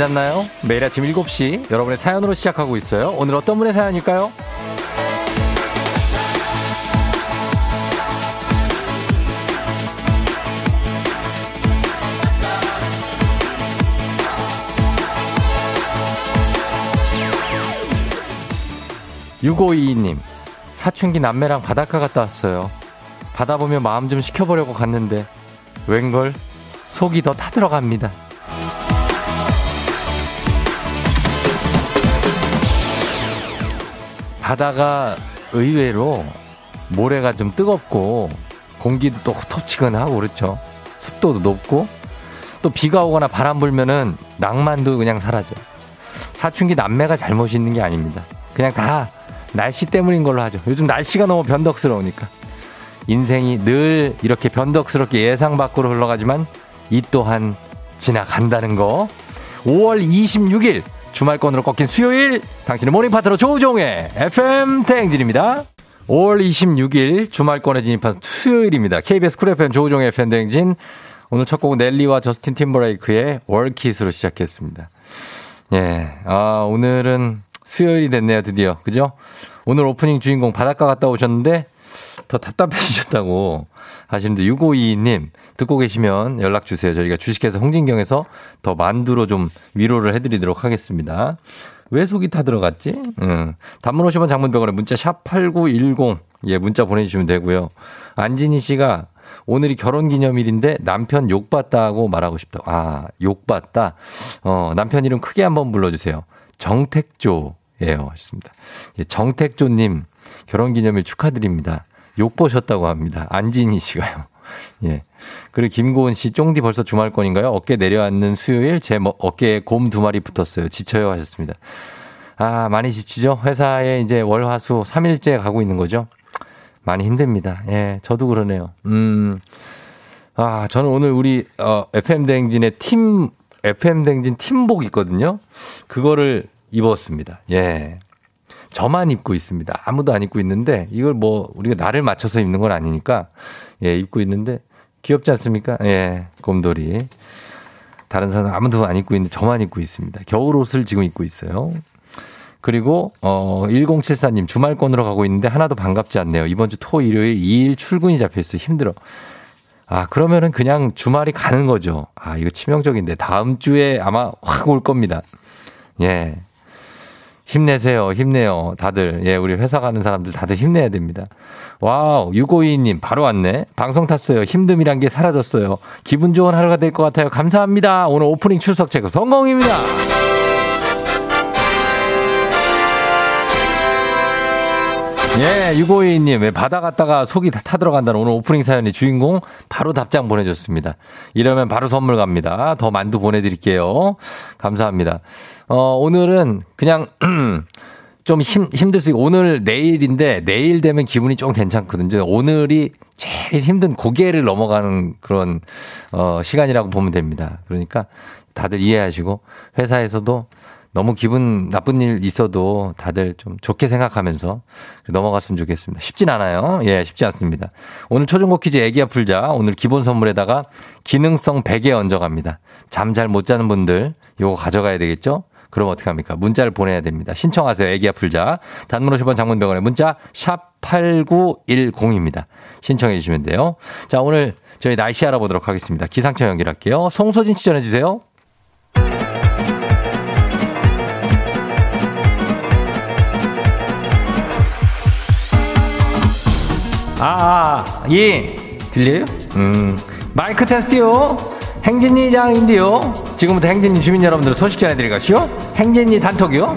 잤나요? 매일 아침 7시 여러분의 사연으로 시작하고 있어요. 오늘 어떤 분의 사연일까요? 6522님, 사춘기 남매랑 바닷가 갔다 왔어요. 바다 보며 마음 좀 식혀보려고 갔는데, 웬걸, 속이 더 타들어갑니다. 바다가 의외로 모래가 좀 뜨겁고 공기도 또 후텁지근하고 그렇죠. 습도도 높고 또 비가 오거나 바람 불면은 낭만도 그냥 사라져. 사춘기 남매가 잘못 있는 게 아닙니다. 그냥 다 날씨 때문인 걸로 하죠. 요즘 날씨가 너무 변덕스러우니까. 인생이 늘 이렇게 변덕스럽게 예상 밖으로 흘러가지만 이 또한 지나간다는 거. 5월 26일 주말권으로 꺾인 수요일 당신의 모닝 파트너 조우종의 FM 대행진입니다. 5월 26일 주말권에 진입한 수요일입니다. KBS 쿨 FM 조우종의 FM 대행진. 오늘 첫 곡은 넬리와 저스틴 팀버레이크의 Work It으로 시작했습니다. 예, 아, 오늘은 수요일이 됐네요, 드디어. 그죠? 오늘 오프닝 주인공 바닷가 갔다 오셨는데 더 답답해지셨다고 하시는데 6522님 듣고 계시면 연락 주세요. 저희가 주식회사 홍진경에서 더 만두로 좀 위로를 해드리도록 하겠습니다. 왜 속이 타 들어갔지? 응. 단문 50원 장문병원에 문자 샵 8910. 예, 문자 보내주시면 되고요. 안진희 씨가 오늘이 결혼 기념일인데 남편 욕봤다고 말하고 싶다고. 아, 욕봤다? 어, 남편 이름 크게 한번 불러주세요. 정택조 예요. 하셨습니다. 예, 정택조님 결혼 기념일 축하드립니다. 욕 보셨다고 합니다. 안진희 씨가요. 예. 그리고 김고은 씨, 쫑디 벌써 주말권인가요? 어깨 내려앉는 수요일, 제 뭐, 어깨에 곰 두 마리 붙었어요. 지쳐요. 하셨습니다. 아, 많이 지치죠? 회사에 이제 월, 화, 수 3일째 가고 있는 거죠? 많이 힘듭니다. 예, 저도 그러네요. 음. 아, 저는 오늘 우리, 어, FM대행진의 팀, FM대행진 팀복 있거든요? 그거를 입었습니다. 예. 저만 입고 있습니다. 아무도 안 입고 있는데 이걸 뭐 우리가 나를 맞춰서 입는 건 아니니까 예, 입고 있는데 귀엽지 않습니까? 예, 곰돌이. 다른 사람 아무도 안 입고 있는데 저만 입고 있습니다. 겨울 옷을 지금 입고 있어요. 그리고 어 1074님 주말권으로 가고 있는데 하나도 반갑지 않네요. 이번 주 토, 일요일 2일 출근이 잡혀 있어요. 힘들어. 아, 그러면은 그냥 주말이 가는 거죠. 아, 이거 치명적인데 다음 주에 아마 확 올 겁니다. 예. 힘내세요. 힘내요. 다들. 예, 우리 회사 가는 사람들 다들 힘내야 됩니다. 와우, 6522님, 바로 왔네. 방송 탔어요. 힘듦이란 게 사라졌어요. 기분 좋은 하루가 될 것 같아요. 감사합니다. 오늘 오프닝 출석 체크 성공입니다. 예, 6522님, 왜 바다 갔다가 속이 다 타들어간다는 오늘 오프닝 사연의 주인공 바로 답장 보내줬습니다. 이러면 바로 선물 갑니다. 더 만두 보내드릴게요. 감사합니다. 어, 오늘은 그냥, 좀 힘, 힘들 수, 있고, 오늘 내일인데, 내일 되면 기분이 좀 괜찮거든요. 오늘이 제일 힘든 고개를 넘어가는 그런, 어, 시간이라고 보면 됩니다. 그러니까 다들 이해하시고, 회사에서도 너무 기분 나쁜 일 있어도 다들 좀 좋게 생각하면서 넘어갔으면 좋겠습니다. 쉽진 않아요. 예, 쉽지 않습니다. 오늘 초중고 퀴즈 애기야 풀자. 오늘 기본 선물에다가 기능성 베개 얹어갑니다. 잠 잘 못 자는 분들 요거 가져가야 되겠죠? 그럼 어떻게 합니까? 문자를 보내야 됩니다. 신청하세요. 애기야 풀자. 단문 50원 장문병원에 문자 샵 8910입니다. 신청해 주시면 돼요. 자, 오늘 저희 날씨 알아보도록 하겠습니다. 기상청 연결할게요. 송소진 씨 전해 주세요. 아, 아, 예. 들려요? 음. 마이크 테스트요. 행진이 장인데요. 지금부터 행진이 주민 여러분들 소식 전해드리겠시요. 행진이 단톡이요.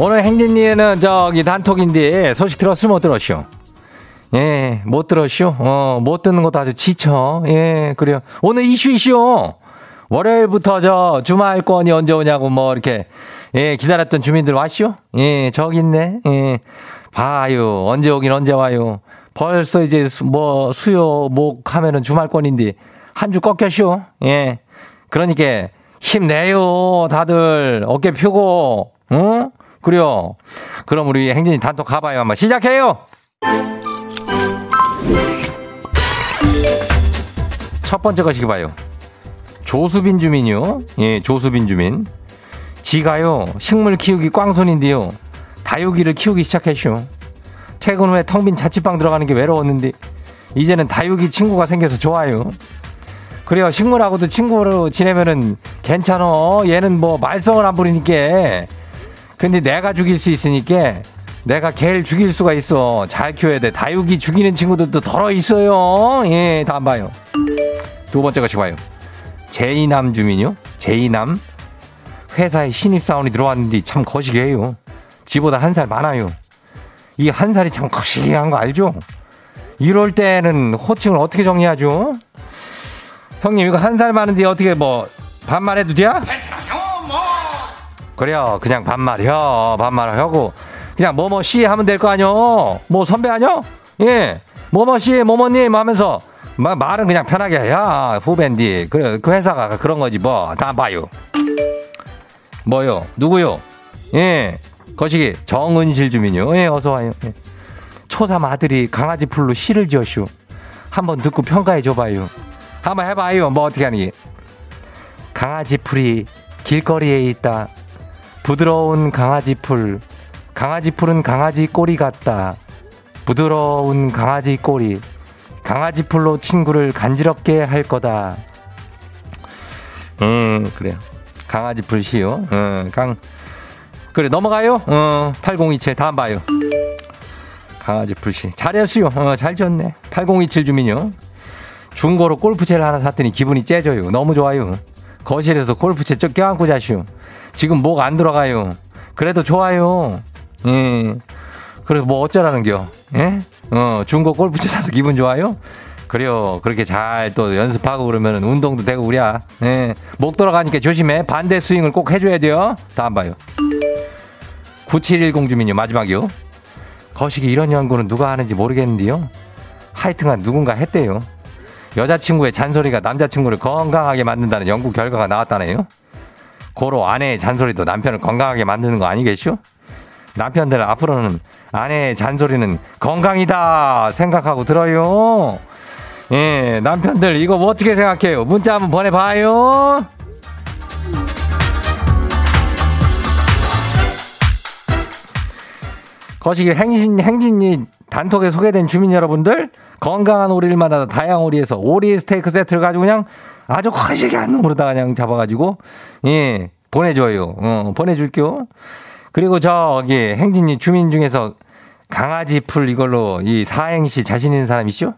오늘 행진이에는 저기 단톡인데 소식 들었으면 못 들었쇼? 예, 못 들었쇼? 어, 못 듣는 것도 아주 지쳐. 예, 그래요. 오늘 이슈 이슈. 월요일부터 저 주말권이 언제 오냐고 뭐 이렇게 예, 기다렸던 주민들 왔쇼? 예, 저기 있네. 예. 봐요. 언제 오긴 언제 와요. 벌써 이제 뭐 수요 목 하면은 주말권인데 한 주 꺾였쇼. 예. 그러니까 힘내요. 다들 어깨 펴고 어? 그래요. 그럼 우리 행진이 단톡 가봐요. 한번 시작해요. 첫 번째 거시기 봐요. 조수빈 주민이요. 예, 조수빈 주민. 지가요, 식물 키우기 꽝손인데요. 다육이를 키우기 시작했슈. 퇴근 후에 텅 빈 자취방 들어가는 게 외로웠는데, 이제는 다육이 친구가 생겨서 좋아요. 그래요, 식물하고도 친구로 지내면은 괜찮어. 얘는 뭐 말썽을 안 부리니까. 근데 내가 죽일 수 있으니까 내가 개를 죽일 수가 있어. 잘 키워야 돼. 다육이 죽이는 친구들도 덜어 있어요. 예, 다음 봐요. 두 번째 것이 봐요. 제이남 주민요? 제이남? 회사에 신입사원이 들어왔는데 참 거시기해요. 지보다 한 살 많아요. 이 한 살이 참 거시기한 거 알죠? 이럴 때는 호칭을 어떻게 정리하죠? 형님, 이거 한 살 많은데 어떻게 뭐 반말해도 돼? 그래요. 그냥 반말혀. 반말하고. 그냥 뭐뭐 씨 하면 될 거 아니요? 뭐 선배 아니요? 예. 뭐뭐 씨, 뭐뭐님 하면서 마, 말은 그냥 편하게 해 야 후배인디. 그, 그 회사가 그런 거지 뭐. 다 봐요. 뭐요? 누구요? 예. 거시기 정은실 주민요. 예, 어서 와요. 예. 초삼 아들이 강아지 풀로 시를 지었슈. 한번 듣고 평가해 줘봐요. 한번 해봐요. 뭐 어떻게 하니? 강아지 풀이 길거리에 있다. 부드러운 강아지 풀. 강아지 풀은 강아지 꼬리 같다. 부드러운 강아지 꼬리. 강아지 풀로 친구를 간지럽게 할 거다. 음, 그래요. 강아지 풀 시요. 음, 강. 그래, 넘어가요. 어, 8027. 다음 봐요. 강아지 풀 시. 잘했어요. 어, 잘 지었네. 8027 주민요. 중고로 골프채를 하나 샀더니 기분이 째져요. 너무 좋아요. 거실에서 골프채 쭉 껴안고 자슈. 지금 목 안 들어가요. 그래도 좋아요. 예. 그래서 뭐 어쩌라는겨? 예? 어, 중고 골프채 사서 기분 좋아요? 그래요. 그렇게 잘 또 연습하고 그러면 운동도 되고 그래야. 예. 목 돌아가니까 조심해. 반대 스윙을 꼭 해줘야 돼요. 다음 봐요. 9710 주민요. 마지막이요. 거시기 이런 연구는 누가 하는지 모르겠는데요. 하여튼간 누군가 했대요. 여자친구의 잔소리가 남자친구를 건강하게 만든다는 연구 결과가 나왔다네요. 고로 아내의 잔소리도 남편을 건강하게 만드는 거 아니겠죠? 남편들 앞으로는 아내의 잔소리는 건강이다 생각하고 들어요. 예, 남편들 이거 뭐 어떻게 생각해요? 문자 한번 보내봐요. 거시기 행진, 행진이 단톡에 소개된 주민 여러분들 건강한 오리를 만나다 다양한 오리에서 오리 스테이크 세트를 가지고 그냥 아주 거시기 한 놈으로다 그냥 잡아가지고 예 보내줘요. 어, 보내줄게요. 그리고 저기 행진이 주민 중에서 강아지 풀 이걸로 이 사행시 자신 있는 사람 있죠?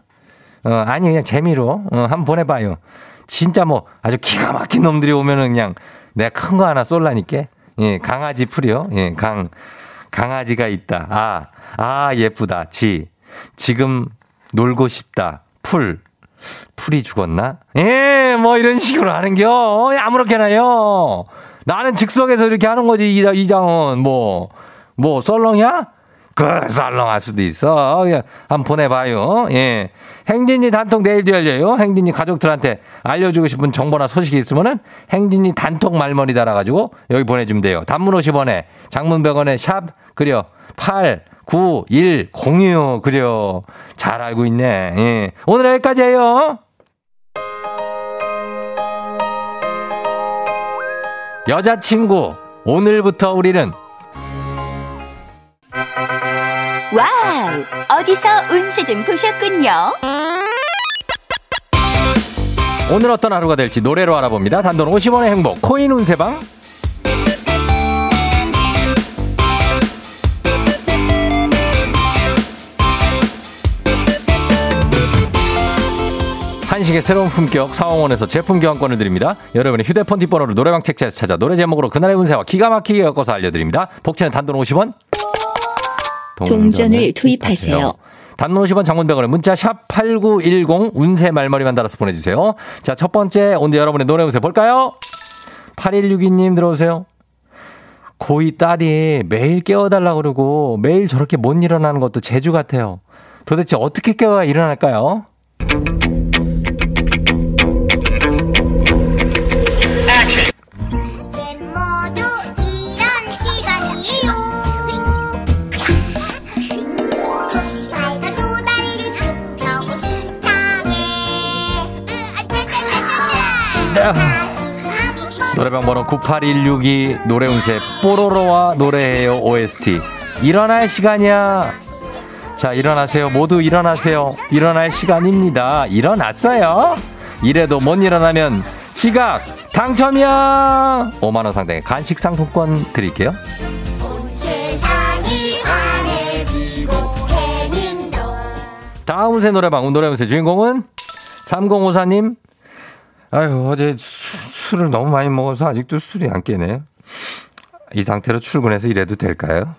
어, 아니 그냥 재미로 어, 한번 보내봐요. 진짜 뭐 아주 기가 막힌 놈들이 오면은 그냥 내가 큰 거 하나 쏠라니까. 예, 강아지 풀이요. 예, 강 강아지가 있다. 아, 아 예쁘다. 지 지금 놀고 싶다. 풀. 풀이 죽었나? 예, 뭐 이런 식으로 하는겨. 아무렇게나요. 나는 즉석에서 이렇게 하는 거지, 이장은. 뭐, 뭐, 썰렁이야? 그, 썰렁할 수도 있어. 예, 한번 보내봐요. 예. 행진이 단톡 내일도 열려요. 행진이 가족들한테 알려주고 싶은 정보나 소식이 있으면은 행진이 단톡 말머리 달아가지고 여기 보내주면 돼요. 단문 50원에 장문 100원에 샵, 그려. 8, 9, 1, 0이요. 그래요. 잘 알고 있네. 예. 오늘 여기까지 해요. 여자친구, 오늘부터 우리는 와우! 어디서 운세 좀 보셨군요. 오늘 어떤 하루가 될지 노래로 알아봅니다. 단돈 50원의 행복, 코인 운세방. 한식의 새로운 품격 사원원에서 제품 교환권을 드립니다. 여러분의 휴대폰 뒷번호를 노래방 책자에서 찾아 노래 제목으로 그날의 운세와 기가 막히게 엮어서 알려드립니다. 복채는 단돈 50원. 동전을 투입하세요. 단문 50원 장문백원에 문자 샵 8910 운세 말머리만 달아서 보내주세요. 자, 첫 번째 오늘 여러분의 노래 운세 볼까요? 8162님 들어오세요. 고이 딸이 매일 깨워달라 그러고 매일 저렇게 못 일어나는 것도 재주 같아요. 도대체 어떻게 깨워야 일어날까요? 노래방 번호 98162 노래운세 뽀로로와 노래해요 OST 일어날 시간이야. 자 일어나세요. 모두 일어나세요. 일어날 시간입니다. 일어났어요? 이래도 못 일어나면 지각 당첨이야. 5만원 상당의 간식 상품권 드릴게요. 다음 새 노래방 노래운세 주인공은 3054님 아유 어제 수, 술을 너무 많이 먹어서 아직도 술이 안 깨네. 이 상태로 출근해서 일해도 될까요?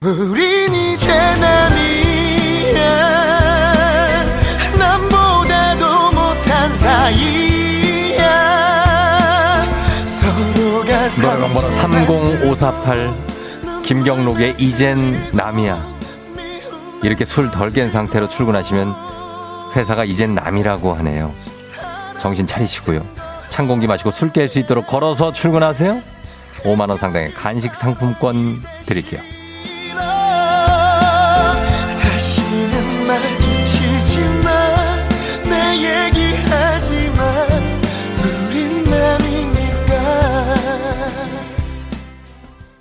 우린 이제 남이야. 남보다도 못한 사이야. 서로가 노래방 번호 30548 김경록의 이젠 남이야 이렇게 술 덜 깬 상태로 출근하시면 회사가 이젠 남이라고 하네요. 정신 차리시고요. 찬 공기 마시고 술 깰 수 있도록 걸어서 출근하세요. 5만 원 상당의 간식 상품권 드릴게요.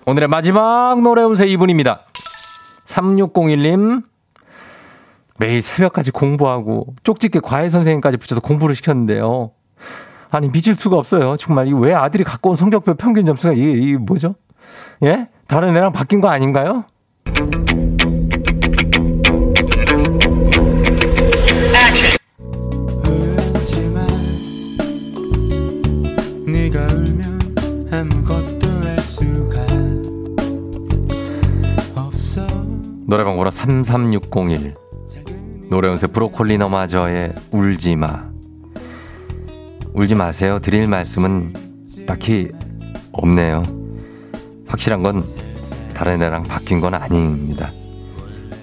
오늘의 마지막 노래 운세 2분입니다. 3601님 매일 새벽까지 공부하고 쪽집게 과외 선생님까지 붙여서 공부를 시켰는데요. 아니 믿을 수가 없어요. 정말 이 왜 아들이 갖고 온 성적표 평균 점수가 이게, 이게 뭐죠? 예? 다른 애랑 바뀐 거 아닌가요? 노래방 번호 33601 노래 연세 브로콜리 너마저의 울지마 울지 마세요. 드릴 말씀은 딱히 없네요. 확실한 건 다른 애랑 바뀐 건 아닙니다.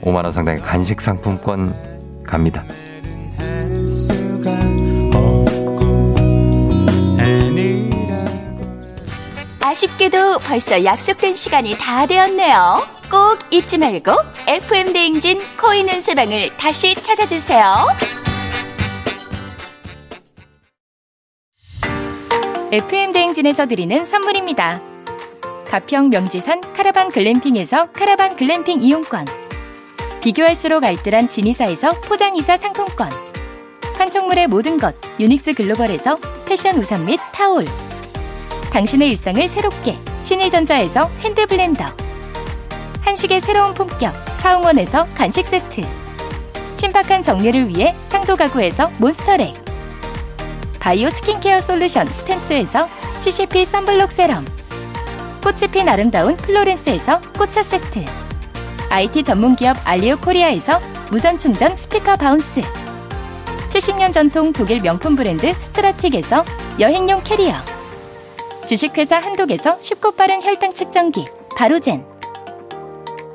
5만원 상당의 간식 상품권 갑니다. 아쉽게도 벌써 약속된 시간이 다 되었네요. 꼭 잊지 말고 FM 대행진 코인 노래방을 다시 찾아주세요. FM 대행진에서 드리는 선물입니다. 가평 명지산 카라반 글램핑에서 카라반 글램핑 이용권. 비교할수록 알뜰한 진이사에서 포장이사 상품권. 판촉물의 모든 것 유닉스 글로벌에서 패션 우산 및 타올. 당신의 일상을 새롭게 신일전자에서 핸드블렌더. 한식의 새로운 품격 사옹원에서 간식 세트. 신박한 정리를 위해 상도 가구에서 몬스터렉. 바이오 스킨케어 솔루션 스템스에서 CCP 썬블록 세럼. 꽃이 핀 아름다운 플로렌스에서 꽃차 세트. IT 전문기업 알리오 코리아에서 무선 충전 스피커 바운스. 70년 전통 독일 명품 브랜드 스트라틱에서 여행용 캐리어. 주식회사 한독에서 쉽고 빠른 혈당 측정기 바로젠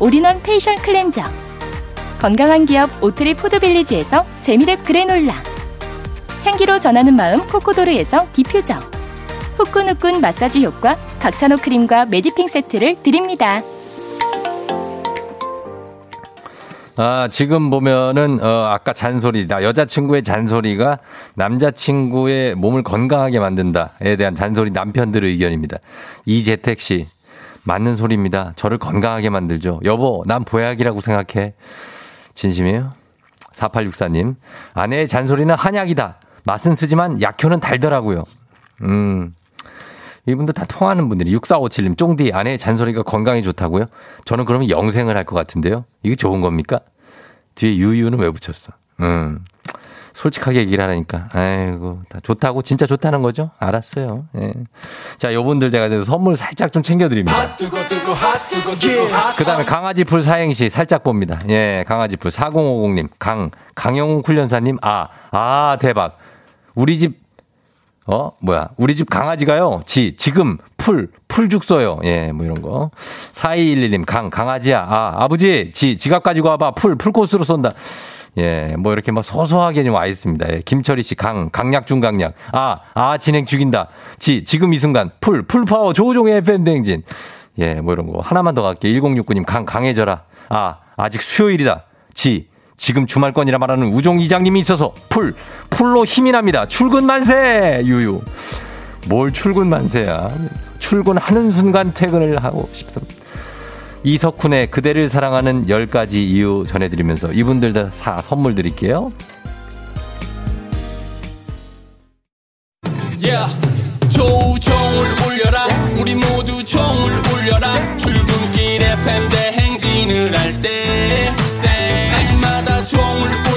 올인원 페이셜 클렌저. 건강한 기업 오트리 푸드빌리지에서 재미랩 그래놀라. 향기로 전하는 마음 코코도르에서 디퓨저 후끈후끈 마사지 효과 박찬호 크림과 메디핑 세트를 드립니다. 아, 지금 보면은, 어, 아까 잔소리, 나 여자친구의 잔소리가 남자친구의 몸을 건강하게 만든다에 대한 잔소리 남편들의 의견입니다. 이재택 씨, 맞는 소리입니다. 저를 건강하게 만들죠. 여보, 난 보약이라고 생각해. 진심이에요? 4864님. 아내의 잔소리는 한약이다. 맛은 쓰지만 약효는 달더라고요. 음. 이분들 다 통하는 분들이 6457님 쫑디 아내의 잔소리가 건강에 좋다고요? 저는 그러면 영생을 할 것 같은데요. 이게 좋은 겁니까? 뒤에 유유는 왜 붙였어? 음. 솔직하게 얘기를 하라니까. 아이고, 다 좋다고 진짜 좋다는 거죠? 알았어요. 예. 자, 요분들 제가 선물 살짝 좀 챙겨드립니다. 그 다음에 강아지 풀 사행시 살짝 봅니다. 예, 강아지 풀 4050님, 강, 강영웅 훈련사님, 아, 아, 대박. 우리 집, 어, 뭐야. 우리 집 강아지가요, 지, 지금, 풀, 풀죽 써요. 예, 뭐 이런 거. 4211님, 강, 강아지야. 아, 아버지, 지, 지갑 가지고 와봐. 풀, 풀코스로 쏜다. 예, 뭐 이렇게 막 소소하게 좀 와 있습니다. 예, 김철희 씨, 강, 강약 중 강약. 아, 아, 진행 죽인다. 지, 지금 이 순간, 풀, 풀파워, 조우종의 FM 대행진. 예, 뭐 이런 거. 하나만 더 갈게요. 1069님, 강, 강해져라. 아, 아직 수요일이다. 지, 지금 주말권이라 말하는 우종 이장님이 있어서 풀, 풀로 힘이 납니다. 출근 만세! 유유. 뭘 출근 만세야. 출근하는 순간 퇴근을 하고 싶습니다. 이석훈의 그대를 사랑하는 10가지 이유 전해드리면서 이분들 다 사- 선물 드릴게요. Yeah. 종을 울려라 출근길 FM 대행진을 할때 때마다 종을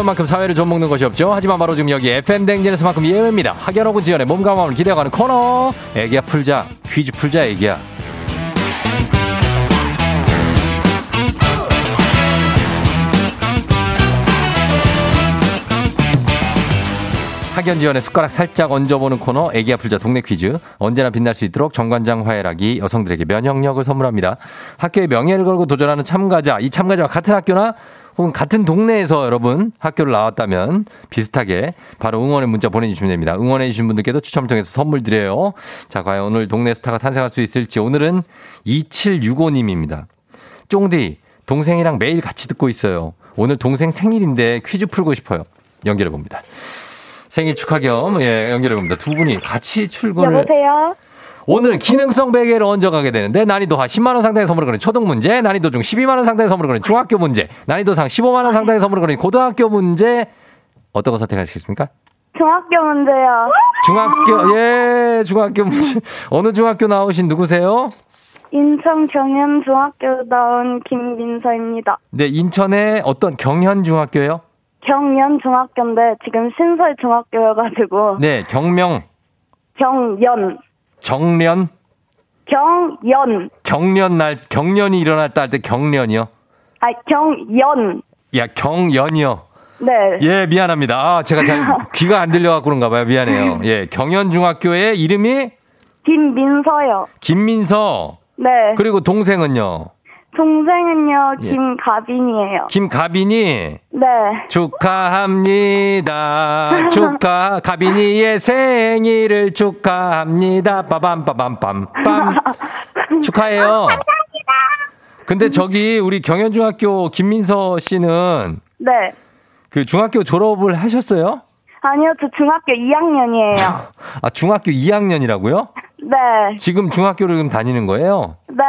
지연만큼 사회를 좀 먹는 것이 없죠. 하지만 바로 지금 여기 FM 댕진에서만큼 예외입니다. 학연하고 지연의 몸과 마음을 기대어가는 코너. 애기야 풀자. 퀴즈 풀자 애기야. 학연 지연의 숟가락 살짝 얹어보는 코너 애기야 풀자 동네 퀴즈 언제나 빛날 수 있도록 정관장 화해락이 여성들에게 면역력을 선물합니다. 학교의 명예를 걸고 도전하는 참가자 이 참가자와 같은 학교나 혹은 같은 동네에서 여러분 학교를 나왔다면 비슷하게 바로 응원의 문자 보내주시면 됩니다. 응원해 주신 분들께도 추첨을 통해서 선물 드려요. 자 과연 오늘 동네 스타가 탄생할 수 있을지 오늘은 2765님입니다. 쫑디 동생이랑 매일 같이 듣고 있어요. 오늘 동생 생일인데 퀴즈 풀고 싶어요. 연결해 봅니다. 생일 축하 겸 예, 연결해 봅니다. 두 분이 같이 출근을 여보세요? 오늘은 기능성 베개를 얹어가게 되는데 난이도 하 10만 원 상당의 선물을 거는 초등 문제, 난이도 중 12만 원 상당의 선물을 거는 중학교 문제, 난이도 상 15만 원 상당의 선물을 거는 고등학교 문제 어떤 거 선택하시겠습니까? 중학교 문제요. 중학교 예 중학교 문제 어느 중학교 나오신 누구세요? 인천 경현 중학교 나온 김민서입니다. 네 인천의 어떤 경현 중학교요? 경연 중학교인데 지금 신설 중학교여가지고 네 경명 경연 정련 경연 경련 날 경련이 일어났다 할 때 경련이요. 아 경연 야 경연이요. 네 예, 미안합니다. 아, 제가 잘 귀가 안 들려갖고 그런가 봐요. 미안해요. 예, 경연중학교의 이름이 김민서요. 김민서. 네 그리고 동생은요. 동생은요 예. 김가빈이에요. 김가빈이. 네 축하합니다. 축하, 가빈이의 생일을 축하합니다. 빠밤빠밤빰. 빰. 축하해요. 근데 저기 우리 경연중학교 김민서 씨는 네. 그 중학교 졸업을 하셨어요? 아니요 저 중학교 2학년이에요. 아, 중학교 2학년이라고요? 네 지금 중학교를 지금 다니는 거예요? 네.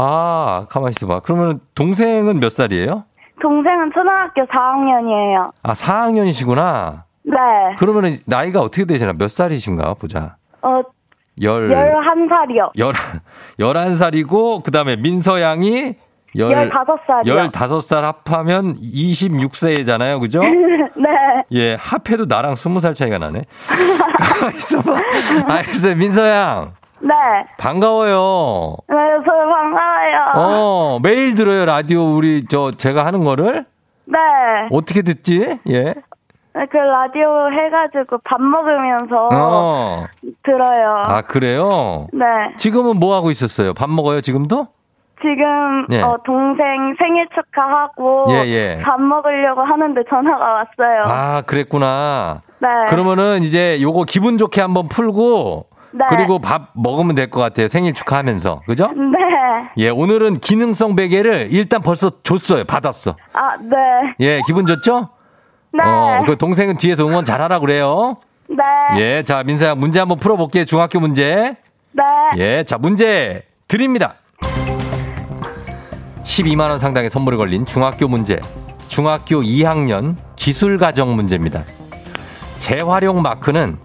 아, 가만히 있어봐. 그러면 동생은 몇 살이에요? 동생은 초등학교 4학년이에요. 아, 4학년이시구나. 네. 그러면 나이가 어떻게 되시나? 몇 살이신가? 보자. 어, 열, 11살이요. 열, 열한 살이고, 그 다음에 민서 양이 열, 15살이요. 15살 합하면 26세잖아요. 그죠? 네. 예, 합해도 나랑 20살 차이가 나네. 가만히 있어봐. 알겠어요. 민서 양. 네. 반가워요. 네, 저 반가워요. 어, 매일 들어요. 라디오 우리, 저, 제가 하는 거를. 네. 어떻게 듣지? 예. 그 라디오 해가지고 밥 먹으면서 어. 들어요. 아, 그래요? 네. 지금은 뭐 하고 있었어요? 밥 먹어요, 지금도? 지금 예. 어, 동생 생일 축하하고 예, 예. 밥 먹으려고 하는데 전화가 왔어요. 아, 그랬구나. 네. 그러면은 이제 요거 기분 좋게 한번 풀고 네. 그리고 밥 먹으면 될 것 같아요. 생일 축하하면서. 그죠? 네. 예, 오늘은 기능성 베개를 일단 벌써 줬어요. 받았어. 아, 네. 예, 기분 좋죠? 네. 어, 그 동생은 뒤에서 응원 잘하라 그래요. 네. 예, 자, 민서야 문제 한번 풀어볼게요. 중학교 문제. 네. 예, 자, 문제 드립니다. 12만원 상당의 선물이 걸린 중학교 문제. 중학교 2학년 기술가정 문제입니다. 재활용 마크는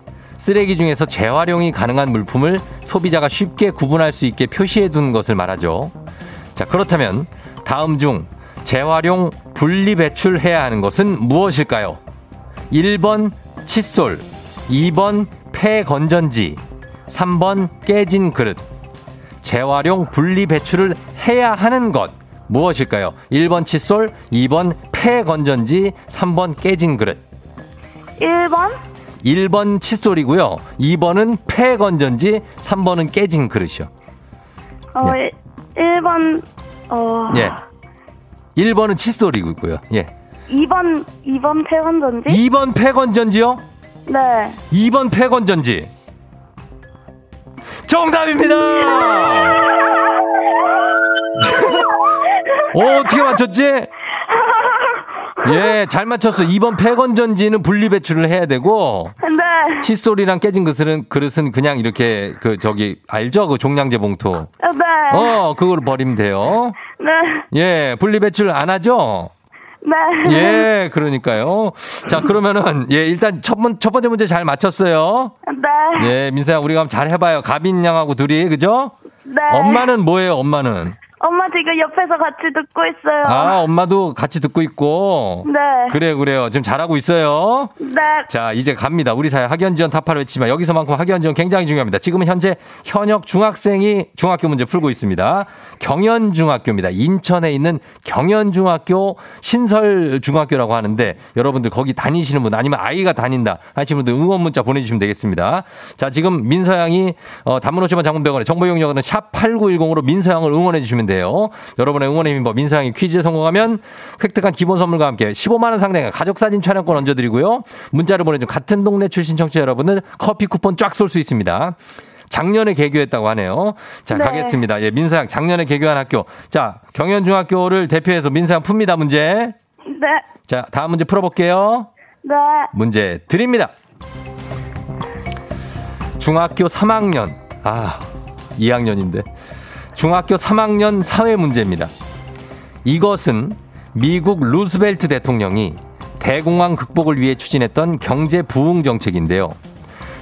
쓰레기 중에서 재활용이 가능한 물품을 소비자가 쉽게 구분할 수 있게 표시해 둔 것을 말하죠. 자, 그렇다면 다음 중 재활용 분리 배출해야 하는 것은 무엇일까요? 1번 칫솔, 2번 폐건전지, 3번 깨진 그릇. 재활용 분리 배출을 해야 하는 것 무엇일까요? 1번 칫솔, 2번 폐건전지, 3번 깨진 그릇. 1번? 1번 칫솔이고요. 2번은 폐 건전지, 3번은 깨진 그릇이요. 어, 예. 1번, 어. 예. 1번은 칫솔이고요. 예. 2번, 2번 태원전지? 2번 폐 건전지요? 네. 2번 폐 건전지. 정답입니다! 어, 어떻게 맞췄지? 예, 잘 맞췄어. 2번 폐건 전지는 분리 배출을 해야 되고, 네. 칫솔이랑 깨진 그릇은, 그릇은 그냥 이렇게, 그, 저기, 알죠? 그 종량제 봉투. 네. 어, 그걸 버리면 돼요. 네. 예, 분리 배출 안 하죠? 네. 예, 그러니까요. 자, 그러면은, 예, 일단 첫, 번, 첫 번째 문제 잘 맞췄어요. 네. 예, 민서야, 우리가 한번 잘 해봐요. 가빈 양하고 둘이, 그죠? 네. 엄마는 뭐예요, 엄마는? 엄마 지금 옆에서 같이 듣고 있어요. 아, 엄마도 같이 듣고 있고. 네. 그래, 그래요. 지금 잘하고 있어요. 네. 자, 이제 갑니다. 우리 사회 학연 지원 타파를 외치지만 여기서만큼 학연 지원 굉장히 중요합니다. 지금은 현재 현역 중학생이 중학교 문제 풀고 있습니다. 경연중학교입니다. 인천에 있는 경연중학교 신설중학교라고 하는데 여러분들 거기 다니시는 분 아니면 아이가 다닌다 하시는 분들 응원 문자 보내주시면 되겠습니다. 자, 지금 민서양이 어, 단문 50원 장문병원에 정보 이용료는 샵 8910으로 민서양을 응원해 주시면 돼요. 여러분의 응원의 힘입어 민서양이 퀴즈에 성공하면 획득한 기본 선물과 함께 15만 원 상당의 가족 사진 촬영권 얹어드리고요. 문자를 보내준 같은 동네 출신 청취자 여러분은 커피 쿠폰 쫙 쏠 수 있습니다. 작년에 개교했다고 하네요. 자, 네. 가겠습니다. 예, 민서양 작년에 개교한 학교. 자, 경연중학교를 대표해서 민서양 풉니다, 문제. 네. 자, 다음 문제 풀어볼게요. 네. 문제 드립니다. 중학교 3학년. 아, 2학년인데. 중학교 3학년 사회 문제입니다. 이것은 미국 루스벨트 대통령이 대공황 극복을 위해 추진했던 경제 부흥 정책인데요.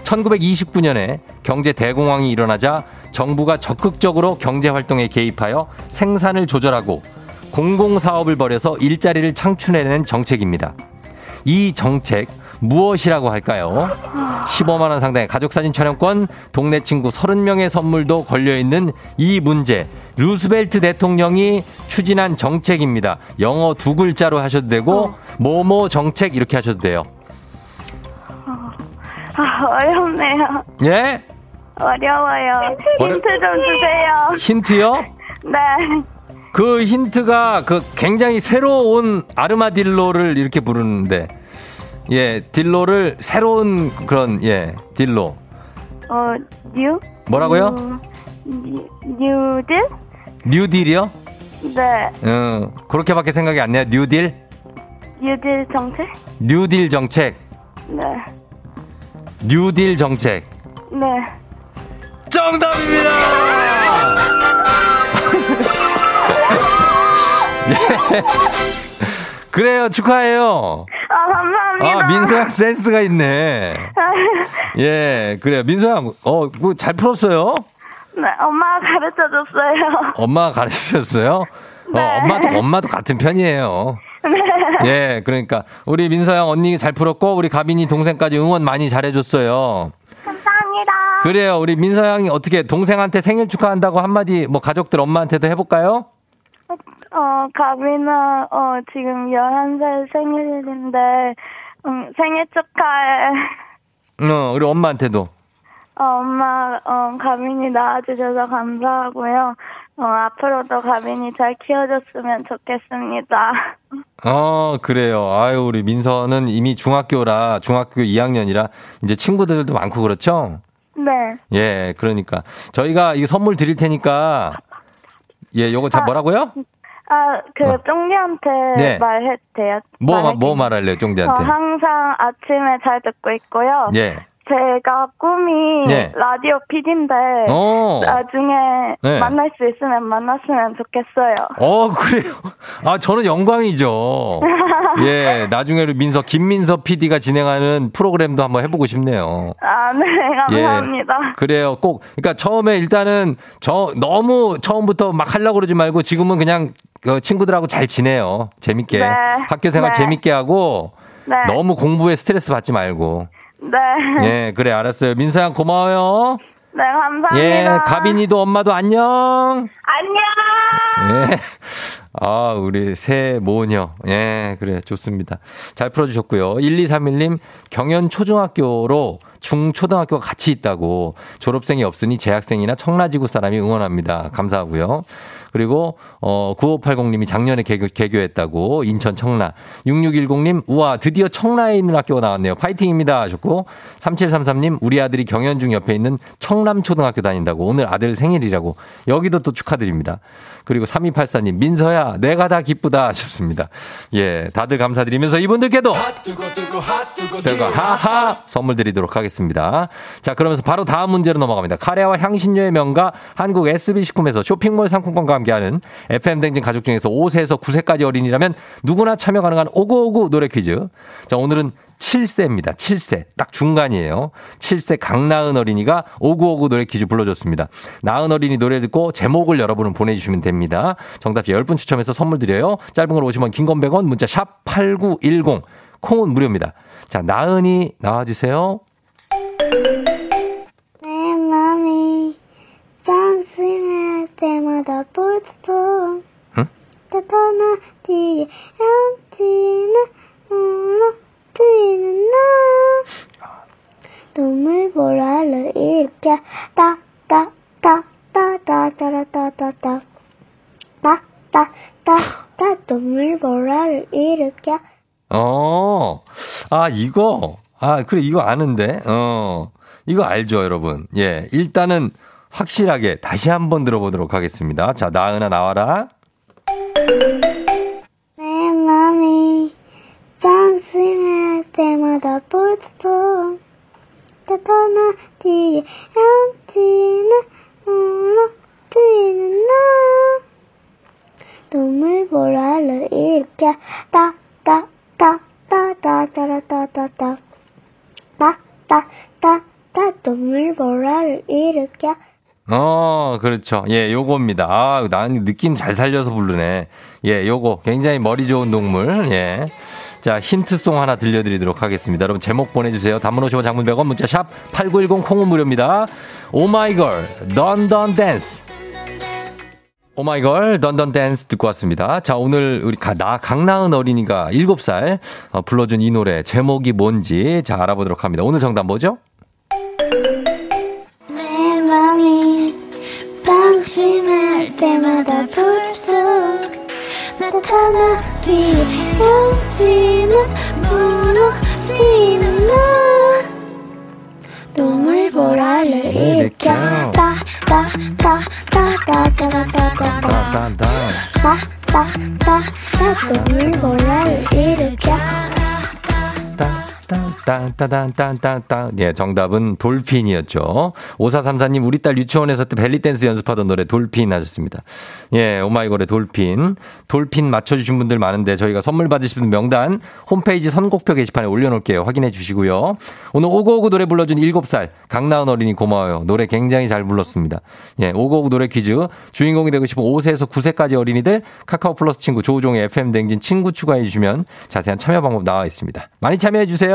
1929년에 경제 대공황이 일어나자 정부가 적극적으로 경제 활동에 개입하여 생산을 조절하고 공공사업을 벌여서 일자리를 창출해낸 정책입니다. 이 정책 무엇이라고 할까요? 15만 원 상당의 가족 사진 촬영권, 동네 친구 30명의 선물도 걸려 있는 이 문제. 루스벨트 대통령이 추진한 정책입니다. 영어 두 글자로 하셔도 되고 뭐뭐 정책 이렇게 하셔도 돼요. 아, 어렵네요. 예? 어려워요. 어려- 힌트 좀 주세요. 힌트요? 네. 그 힌트가 그 굉장히 새로운 아르마딜로를 이렇게 부르는데 예 딜로를 새로운 그런 예 딜로 어, 뉴? 뭐라고요? 뉴, 뉴딜? 뉴딜이요? 네. 음 그렇게밖에 생각이 안 나요 뉴딜 뉴딜 정책? 뉴딜 정책 네. 뉴딜 정책 네. 정답입니다. 예. 그래요 축하해요. 아, 감사합니다. 아 민서양 센스가 있네. 예 그래요 민서양 어 잘 풀었어요. 네, 엄마가 가르쳐 줬어요. 엄마가? 어, 네. 엄마도, 엄마도 같은 편이에요. 네. 예, 그러니까, 우리 민서양 언니 잘 풀었고, 우리 가빈이 동생까지 응원 많이 잘해줬어요. 감사합니다. 그래요, 우리 민서양이 어떻게 동생한테 생일 축하한다고 한마디, 뭐, 가족들 엄마한테도 해볼까요? 어, 가빈아, 어, 지금 11살 생일인데, 음, 생일 축하해. 어, 우리 엄마한테도. 어, 엄마, 어, 가빈이 낳아주셔서 감사하고요. 어, 앞으로도 가빈이 잘 키워줬으면 좋겠습니다. 어, 그래요. 아유, 우리 민서는 이미 중학교라, 중학교 2학년이라 이제 친구들도 많고 그렇죠? 네. 예, 그러니까. 저희가 이 선물 드릴 테니까, 예, 요거 자, 뭐라고요? 아, 그, 어. 쫑디한테 네. 말해도 돼요? 뭐, 마- 말해도 뭐? 말할래요, 저 쫑디한테? 항상 아침에 잘 듣고 있고요. 예. 제가 꿈이 네. 라디오 PD인데, 어. 나중에 네. 만날 수 있으면 만났으면 좋겠어요. 어, 그래요. 아, 저는 영광이죠. 예, 나중에 민서, 김민서 PD가 진행하는 프로그램도 한번 해보고 싶네요. 아, 네, 감사합니다. 예. 그래요. 꼭, 그러니까 처음에 일단은 저 너무 처음부터 막 하려고 그러지 말고 지금은 그냥 그 친구들하고 잘 지내요. 재밌게. 네. 학교 생활 네. 재밌게 하고 네. 너무 공부에 스트레스 받지 말고. 네. 예, 그래, 알았어요. 민서야, 고마워요. 네, 감사합니다. 예, 가빈이도 엄마도 안녕. 안녕! 예. 아, 우리 새 모녀. 예, 그래, 좋습니다. 잘 풀어주셨고요. 1231님, 경연 초중학교로 중초등학교가 같이 있다고 졸업생이 없으니 재학생이나 청라지구 사람이 응원합니다. 감사하고요. 그리고 어 9580님이 작년에 개교, 개교했다고 인천 청라 6610님 우와 드디어 청라에 있는 학교가 나왔네요. 파이팅입니다 하셨고 3733님 우리 아들이 경연중 옆에 있는 청남초등학교 다닌다고 오늘 아들 생일이라고 여기도 또 축하드립니다. 그리고 3284님 민서야 내가 다 기쁘다 하셨습니다. 예 다들 감사드리면서 이분들께도 하하 선물 드리도록 하겠습니다. 자, 그러면서 바로 다음 문제로 넘어갑니다. 카레와 향신료의 명가 한국 SB식품에서 쇼핑몰 상품권과 함께하는 FM댕진 가족 중에서 5세에서 9세까지 어린이라면 누구나 참여 가능한 오구오구 노래 퀴즈. 자, 오늘은 7세입니다. 7세. 딱 중간이에요. 7세 강나은 어린이가 오구오구 노래 퀴즈 불러줬습니다. 나은 어린이 노래 듣고 제목을 여러분은 보내주시면 됩니다. 정답 10분 추첨해서 선물 드려요. 짧은 걸 오시면 긴건 100원, 문자 샵 8910. 콩은 무료입니다. 자, 나은이 나와주세요. 내 맘이 당신할 때마다 불통 응? 따뜻한 뒤에 헤엄치는 무 너지는 나 눈물 보라를 일으켜 따따따따따따따따따 따따따따 눈물 보라를 일으켜 어, 아, 이거. 아, 그래, 이거 아는데. 어, 이거 알죠, 여러분. 예. 일단은 확실하게 다시 한번 들어보도록 하겠습니다. 자, 나은아 나와라. 불통 따뜻한 뒤에 헤엄치는 무너지는 나 눈물 보라를 일으켜 따따따따따따따따따 따따따따 눈물 보라를 일으켜 어, 그렇죠. 예, 요겁니다. 아, 난 느낌 잘 살려서 부르네. 예, 요거. 굉장히 머리 좋은 동물. 예. 자, 힌트송 하나 들려드리도록 하겠습니다. 여러분, 제목 보내주세요. 단문 50원 장문 100원 문자 샵 8910 콩은 무료입니다. 오마이걸, 던던 댄스. 오마이걸, 던던 댄스 듣고 왔습니다. 자, 오늘 우리 가, 나 강나은 어린이가 7살 어, 불러준 이 노래 제목이 뭔지 자, 알아보도록 합니다. 오늘 정답 뭐죠? 내 맘이 방심할 때마다 불쑥 나타나 뒤에 헤엄치는 무너지는 나 눈물 보라를 일으켜 따따따따따따따따따 딴딴. 따따따따 눈물 보라를 일으켜 딴딴딴딴딴딴. 예, 정답은 돌핀이었죠. 5434님, 우리 딸 유치원에서 때 벨리댄스 연습하던 노래 돌핀 하셨습니다. 예, 오마이걸의 돌핀. 돌핀 맞춰주신 분들 많은데 저희가 선물 받으실 분 명단 홈페이지 선곡표 게시판에 올려놓을게요. 확인해 주시고요. 오늘 오고오고 노래 불러준 7살 강나은 어린이 고마워요. 노래 굉장히 잘 불렀습니다. 예, 오고오고 노래 퀴즈. 주인공이 되고 싶은 5세에서 9세까지 어린이들 카카오 플러스 친구 조우종의 FM 댕진 친구 추가해 주시면 자세한 참여 방법.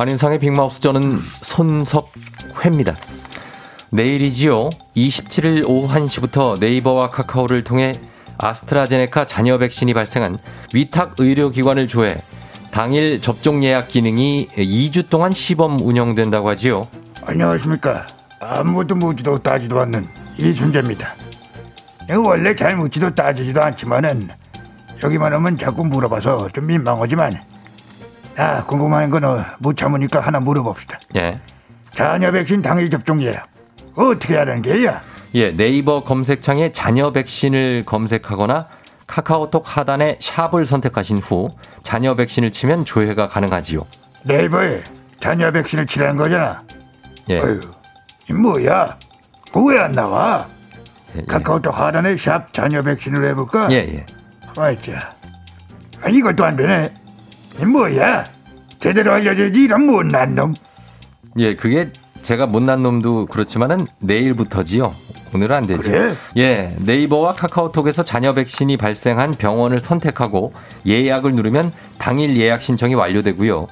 안윤상의 빅마우스 저는 손석회입니다. 내일이지요. 27일 오후 1시부터 네이버와 카카오를 통해 아스트라제네카 잔여 백신이 발생한 위탁 의료기관을 조회 당일 접종 예약 기능이 2주 동안 시범 운영된다고 하지요. 안녕하십니까. 아무도 묻지도 따지도 않는 이순재입니다. 내가 원래 잘 묻지도 따지지도 않지만은 여기만 오면 자꾸 물어봐서 좀 민망하지만 아 궁금한 건 어, 못 참으니까 하나 물어봅시다. 예. 자녀 백신 당일 접종 예약 어떻게 하는 게야? 예, 네이버 검색창에 잔여 백신을 검색하거나 카카오톡 하단에 샵을 선택하신 후 잔여 백신을 치면 조회가 가능하지요. 네이버에 자녀 백신을 치라는 거잖아. 예. 어휴, 이 뭐야? 그거 왜안 나와? 예, 예. 카카오톡 하단에 샵 자녀 백신을 해볼까? 예, 예. 아이자, 아, 이것도 안 되네. 이 뭐야? 제대로 알려줘야지 이런 못난 놈. 예, 그게 제가 못난 놈도 그렇지만은 내일부터지요. 오늘은 안 되죠. 그래? 예, 네이버와 카카오톡에서 잔여 백신이 발생한 병원을 선택하고 예약을 누르면 당일 예약 신청이 완료되고요.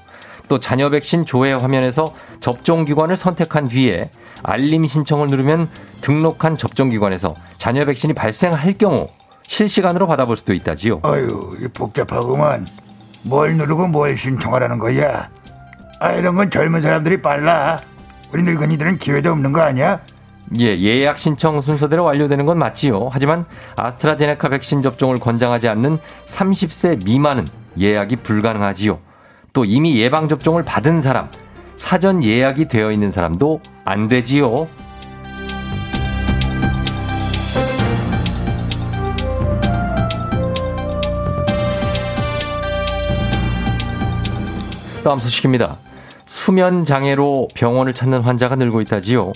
또 잔여 백신 조회 화면에서 접종 기관을 선택한 뒤에 알림 신청을 누르면 등록한 접종 기관에서 잔여 백신이 발생할 경우 실시간으로 받아볼 수도 있다지요. 아유, 이 복잡하구만. 뭘 누르고 뭘 신청하라는 거야? 아, 이런 건 젊은 사람들이 빨라. 우리 늙은이들은 기회도 없는 거 아니야? 예, 예약 신청 순서대로 완료되는 건 맞지요. 하지만 아스트라제네카 백신 접종을 권장하지 않는 30세 미만은 예약이 불가능하지요. 또 이미 예방 접종을 받은 사람, 사전 예약이 되어 있는 사람도 안 되지요. 다음 소식입니다. 수면 장애로 병원을 찾는 환자가 늘고 있다지요.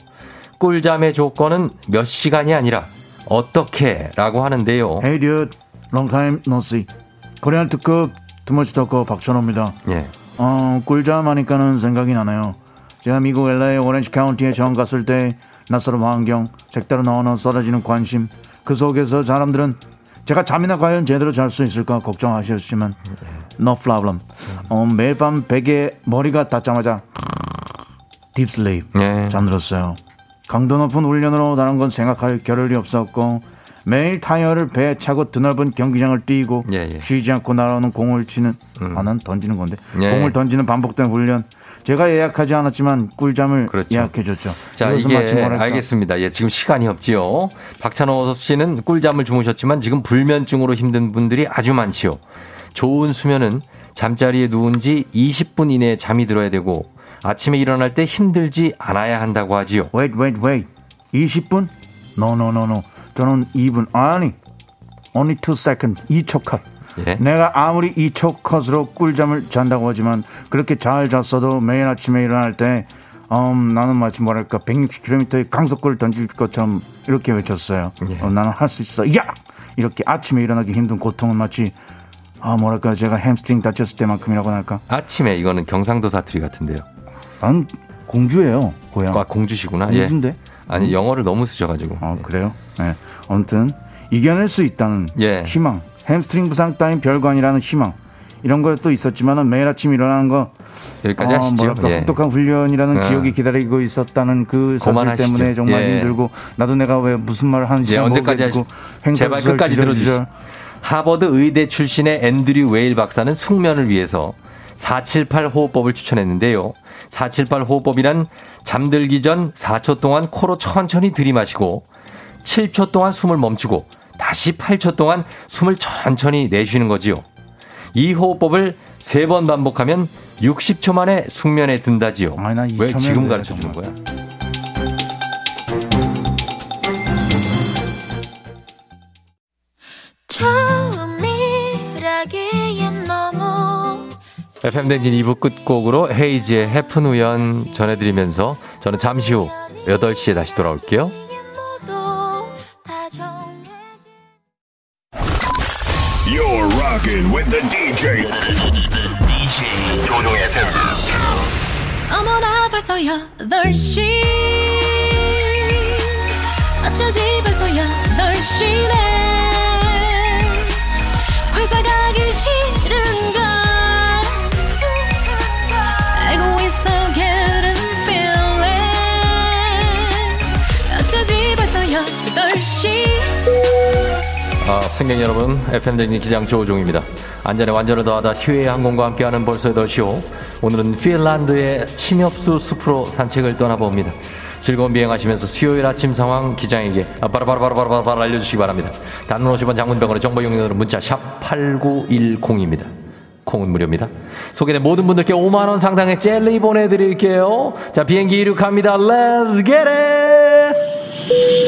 꿀잠의 조건은 몇 시간이 아니라 어떻게라고 하는데요. Hey dude, long time no see. 코리안 특급 too much talker 박찬호입니다. 예. 어, 꿀잠 하니까는 생각이 나네요. 제가 미국 LA 오렌지 카운티에 처음 갔을 때 낯설은 환경, 색다른 언어, 쏟아지는 관심 그 속에서 사람들은 제가 잠이나 과연 제대로 잘 수 있을까 걱정하셨지만 no problem. 어, 매일 밤 베개에 머리가 닿자마자 deep sleep 예. 잠들었어요. 강도 높은 훈련으로 다른 건 생각할 겨를이 없었고 매일 타이어를 배에 차고 드넓은 경기장을 뛰고 예, 예. 쉬지 않고 날아오는 공을 치는 아난 던지는 건데 예. 공을 던지는 반복된 훈련 제가 예약하지 않았지만 꿀잠을 그렇죠. 예약해줬죠. 자, 이게 알겠습니다. 예, 지금 시간이 없지요. 박찬호 씨는 꿀잠을 주무셨지만 지금 불면증으로 힘든 분들이 아주 많지요. 좋은 수면은 잠자리에 누운 지 20분 이내에 잠이 들어야 되고 아침에 일어날 때 힘들지 않아야 한다고 하지요. wait wait wait 20분? no no no no 저는 2분 아니 only 2 second 2초 컷 예. 내가 아무리 2초 컷으로 꿀잠을 잔다고 하지만 그렇게 잘 잤어도 매일 아침에 일어날 때 음, 나는 마치 뭐랄까 160km의 강속구를 던질 것처럼 이렇게 외쳤어요. 예. 어, 나는 할 수 있어. 야! 이렇게 아침에 일어나기 힘든 고통은 마치 아 뭐랄까 제가 햄스트링 다쳤을 때만큼이라고 할까. 아침에 이거는 경상도 사투리 같은데요. 난 공주예요 고향. 아, 공주시구나. 예. 공주인데. 아니, 영어를 너무 쓰셔가지고. 아 그래요? 네. 아무튼 이겨낼 수 있다는 예. 희망, 햄스트링 부상 따윈 별거 아니라는 희망 이런 것도 있었지만은 매일 아침 일어나는 거 여기까지 어, 하시죠. 예. 혹독한 훈련이라는 어. 기억이 기다리고 있었다는 그 사실 그만하시죠. 때문에 정말 예. 힘들고 나도 내가 왜 무슨 말을 하는지 예, 잘 언제까지 모르겠고 하시 제발 끝까지. 들어주시죠. 하버드 의대 출신의 앤드류 웨일 박사는 숙면을 위해서 478 호흡법을 추천했는데요. 478 호흡법이란 잠들기 전 4초 동안 코로 천천히 들이마시고 7초 동안 숨을 멈추고 다시 8초 동안 숨을 천천히 내쉬는 거지요. 이 호흡법을 세 번 반복하면 60초 만에 숙면에 든다지요. 왜 2초면 지금 가르쳐 주는 거야? 처음이라기엔 너무 FM 댕진 2부 끝곡으로 헤이지의 해픈 우연 전해드리면서 저는 잠시 후 8시에 다시 돌아올게요. Rocking with the DJ. DJ 조종의 팬. 어머나 벌써 8시 어쩌지 벌써 8시네 회사 가기 싫은 아, 승객 여러분, FM댕진 기장 조우종입니다. 안전에 완전을 더하다 휴의 항공과 함께하는 벌써 8시호. 오늘은 핀란드의 침엽수 숲으로 산책을 떠나봅니다. 즐거운 비행하시면서 수요일 아침 상황 기장에게 바로바로바로바로바로 알려주시기 바랍니다. 단문 50원 장문병원의 정보 용료는 문자 샵 8910입니다. 콩은 무료입니다. 소개된 모든 분들께 5만원 상당의 젤리 보내드릴게요. 자, 비행기 이륙합니다. Let's get it!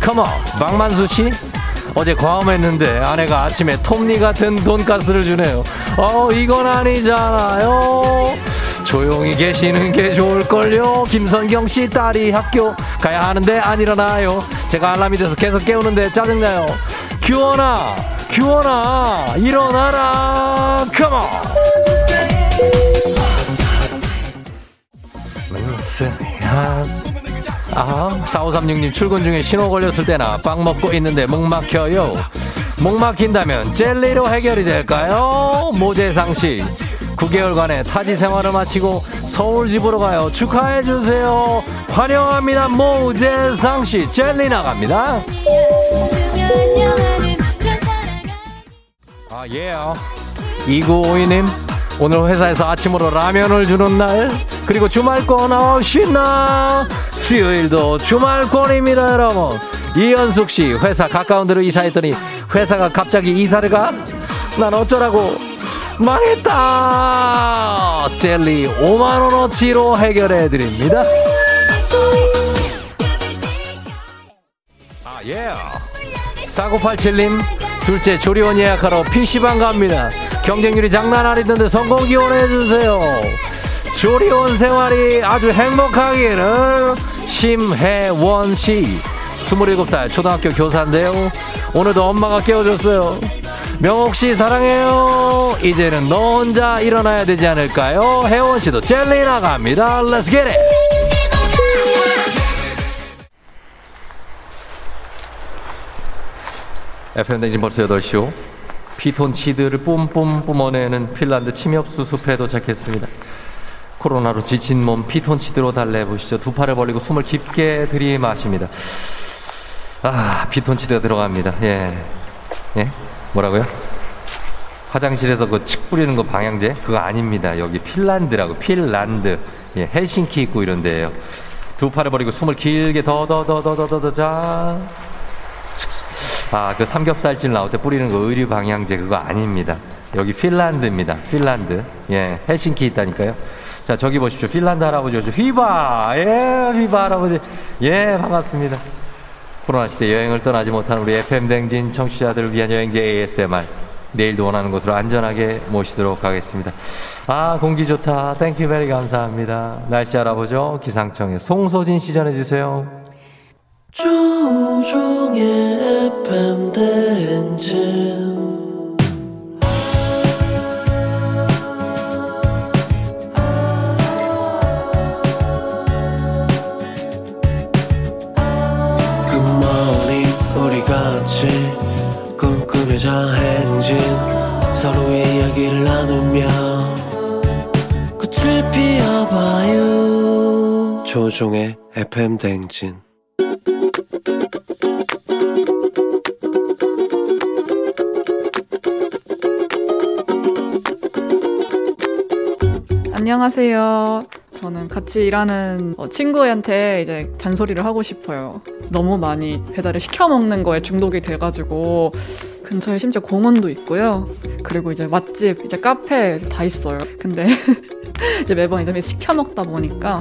컴온, 박만수 씨. 어제 과음했는데 아내가 아침에 톱니 같은 돈가스를 주네요. 어, 이건 아니잖아요. 조용히 계시는 게 좋을걸요. 김선경 씨 딸이 학교 가야 하는데 안 일어나요. 제가 알람이 돼서 계속 깨우는데 짜증나요. 규원아, 규원아, 일어나라. 컴온. 아, 4536님 출근 중에 신호 걸렸을 때나 빵 먹고 있는데 목 막혀요. 목 막힌다면 젤리로 해결이 될까요? 모재상 씨. 9개월간의 타지 생활을 마치고 서울 집으로 가요. 축하해 주세요. 환영합니다. 모재상 씨. 젤리 나갑니다. 아, 예. 요 2952님. 오늘 회사에서 아침으로 라면을 주는 날 그리고 주말권 어 신나 수요일도 주말권입니다 여러분. 이현숙 씨 회사 가까운 데로 이사했더니 회사가 갑자기 이사를 가? 난 어쩌라고 망했다. 젤리 5만원어치로 해결해 드립니다. 아 예. 4987님 둘째 조리원 예약하러 PC방 갑니다. 경쟁률이 장난 아니던데 성공 기원해주세요 조리원 생활이 아주 행복하기를 심혜원 씨 27살 초등학교 교사인데요. 오늘도 엄마가 깨워줬어요. 명옥 씨 사랑해요. 이제는 너 혼자 일어나야 되지 않을까요? 혜원 씨도 젤리 나갑니다. Let's get it. FM 댕진 벌써 8시오. 피톤치드를 뿜뿜 뿜어내는 핀란드 침엽수 숲에 도착했습니다. 코로나로 지친 몸 피톤치드로 달래보시죠. 두 팔을 벌리고 숨을 깊게 들이마십니다. 아, 피톤치드가 들어갑니다. 예. 예? 뭐라고요? 화장실에서 그칙 뿌리는 거 방향제? 그거 아닙니다. 여기 핀란드라고, 핀란드. 예, 헬싱키 있고 이런 데예요. 두 팔을 벌리고 숨을 길게 더, 더, 더, 더, 더, 더, 더, 자. 아, 그 삼겹살찜 나올 때 뿌리는 거 의류 방향제 그거 아닙니다. 여기 핀란드입니다. 핀란드. 예, 헬싱키 있다니까요. 자, 저기 보십시오. 핀란드 할아버지. Hyvä! 예, hyvä 할아버지. 예, 반갑습니다. 코로나 시대 여행을 떠나지 못한 우리 FM 대행진 청취자들을 위한 여행지 ASMR. 내일도 원하는 곳으로 안전하게 모시도록 하겠습니다. 아, 공기 좋다. Thank you very 감사합니다. 날씨 알아보죠. 기상청에 송소진 씨 전해주세요. 조우종의 FM 대행진 꿈꾸며자 행진 서로의 이야기를 나누며 꽃을 피워봐요 조종의 FM 대행진 안녕하세요. 저는 같이 일하는 어, 친구한테 이제 잔소리를 하고 싶어요. 너무 많이 배달을 시켜 먹는 거에 중독이 돼가지고 근처에 심지어 공원도 있고요. 그리고 이제 맛집, 이제 카페 다 있어요. 근데 이제 매번 이제 시켜 먹다 보니까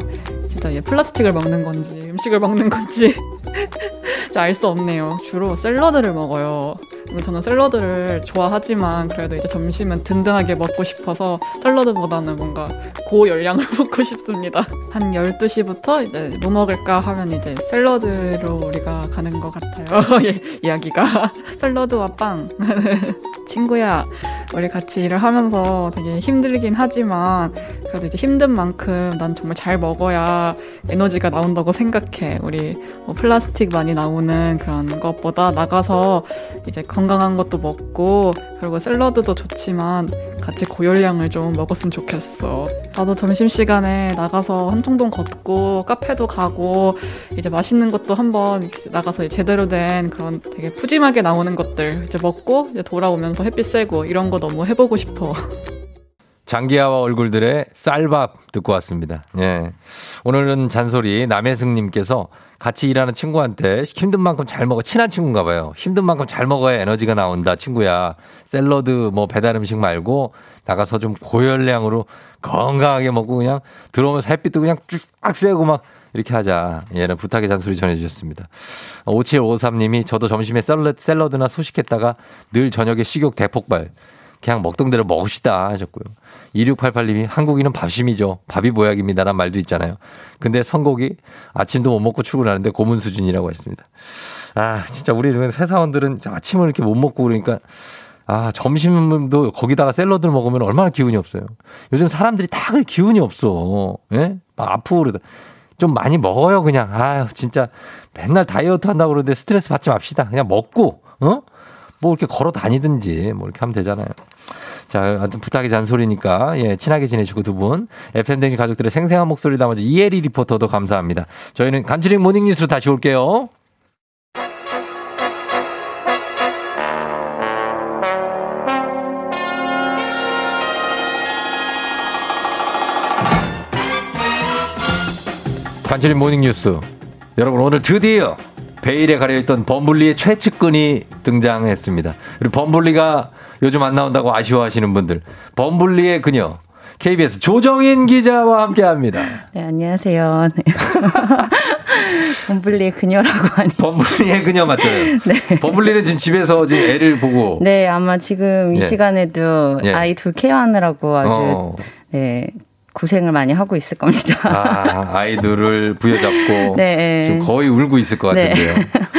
진짜 플라스틱을 먹는 건지 음식을 먹는 건지 알 수 없네요. 주로 샐러드를 먹어요. 저는 샐러드를 좋아하지만 그래도 이제 점심은 든든하게 먹고 싶어서 샐러드보다는 뭔가 고열량을 먹고 싶습니다. 한 12시부터 이제 뭐 먹을까 하면 이제 샐러드로 우리가 가는 것 같아요. 예, 이야기가. 샐러드와 빵. 친구야, 우리 같이 일을 하면서 되게 힘들긴 하지만 그래도 이제 힘든 만큼 난 정말 잘 먹어야 에너지가 나온다고 생각해. 우리 뭐 플라스틱 많이 나오는 그런 것보다 나가서 이제 건강한 것도 먹고 그리고 샐러드도 좋지만 같이 고열량을 좀 먹었으면 좋겠어. 나도 점심시간에 나가서 한청동 걷고 카페도 가고 이제 맛있는 것도 한번 나가서 제대로 된 그런 되게 푸짐하게 나오는 것들 이제 먹고 이제 돌아오면서 햇빛 쐬고 이런 거 너무 해보고 싶어. 장기하와 얼굴들의 쌀밥 듣고 왔습니다. 예. 오늘은 잔소리 남혜승님께서 같이 일하는 친구한테 힘든 만큼 잘 먹어. 친한 친구인가 봐요. 힘든 만큼 잘 먹어야 에너지가 나온다, 친구야. 샐러드 뭐 배달 음식 말고 나가서 좀 고열량으로 건강하게 먹고 그냥 들어오면서 햇빛도 그냥 쫙 쐬고 막 이렇게 하자. 얘는 부탁의 잔소리 전해주셨습니다. 5753님이 저도 점심에 샐러드, 샐러드나 소식했다가 늘 저녁에 식욕 대폭발. 그냥 먹던 대로 먹읍시다 하셨고요. 2688님이 한국인은 밥심이죠. 밥이 보약입니다란 말도 있잖아요. 근데 선곡이 아침도 못 먹고 출근하는데 고문 수준이라고 했습니다. 아, 진짜 우리 회사원들은 아침을 이렇게 못 먹고 그러니까 아, 점심도 거기다가 샐러드를 먹으면 얼마나 기운이 없어요. 요즘 사람들이 다 그래 기운이 없어. 예? 막 아프고 그러다. 좀 많이 먹어요, 그냥. 아유, 진짜 맨날 다이어트 한다고 그러는데 스트레스 받지 맙시다. 그냥 먹고, 어? 뭐 이렇게 걸어 다니든지 뭐 이렇게 하면 되잖아요. 자, 아무튼 부탁이 잔소리니까, 예, 친하게 지내시고 두 분. FM댕진 가족들의 생생한 목소리 담아줘 이혜리 리포터도 감사합니다. 저희는 간추린 모닝뉴스로 다시 올게요. 간추린 모닝뉴스. 여러분, 오늘 드디어 베일에 가려있던 범블리의 최측근이 등장했습니다. 그리고 범블리가 요즘 안 나온다고 아쉬워하시는 분들. 범블리의 그녀. KBS 조정인 기자와 함께 합니다. 네, 안녕하세요. 네. 범블리의 그녀라고 하니. 범블리의 그녀 맞잖아요. 네. 범블리는 지금 집에서 지금 애를 보고. 네, 아마 지금 이 예. 시간에도 예. 아이 둘 케어하느라고 아주 어. 네. 고생을 많이 하고 있을 겁니다. 아, 아이들을 부여잡고. 네. 지금 거의 울고 있을 것 네. 같은데요. 예.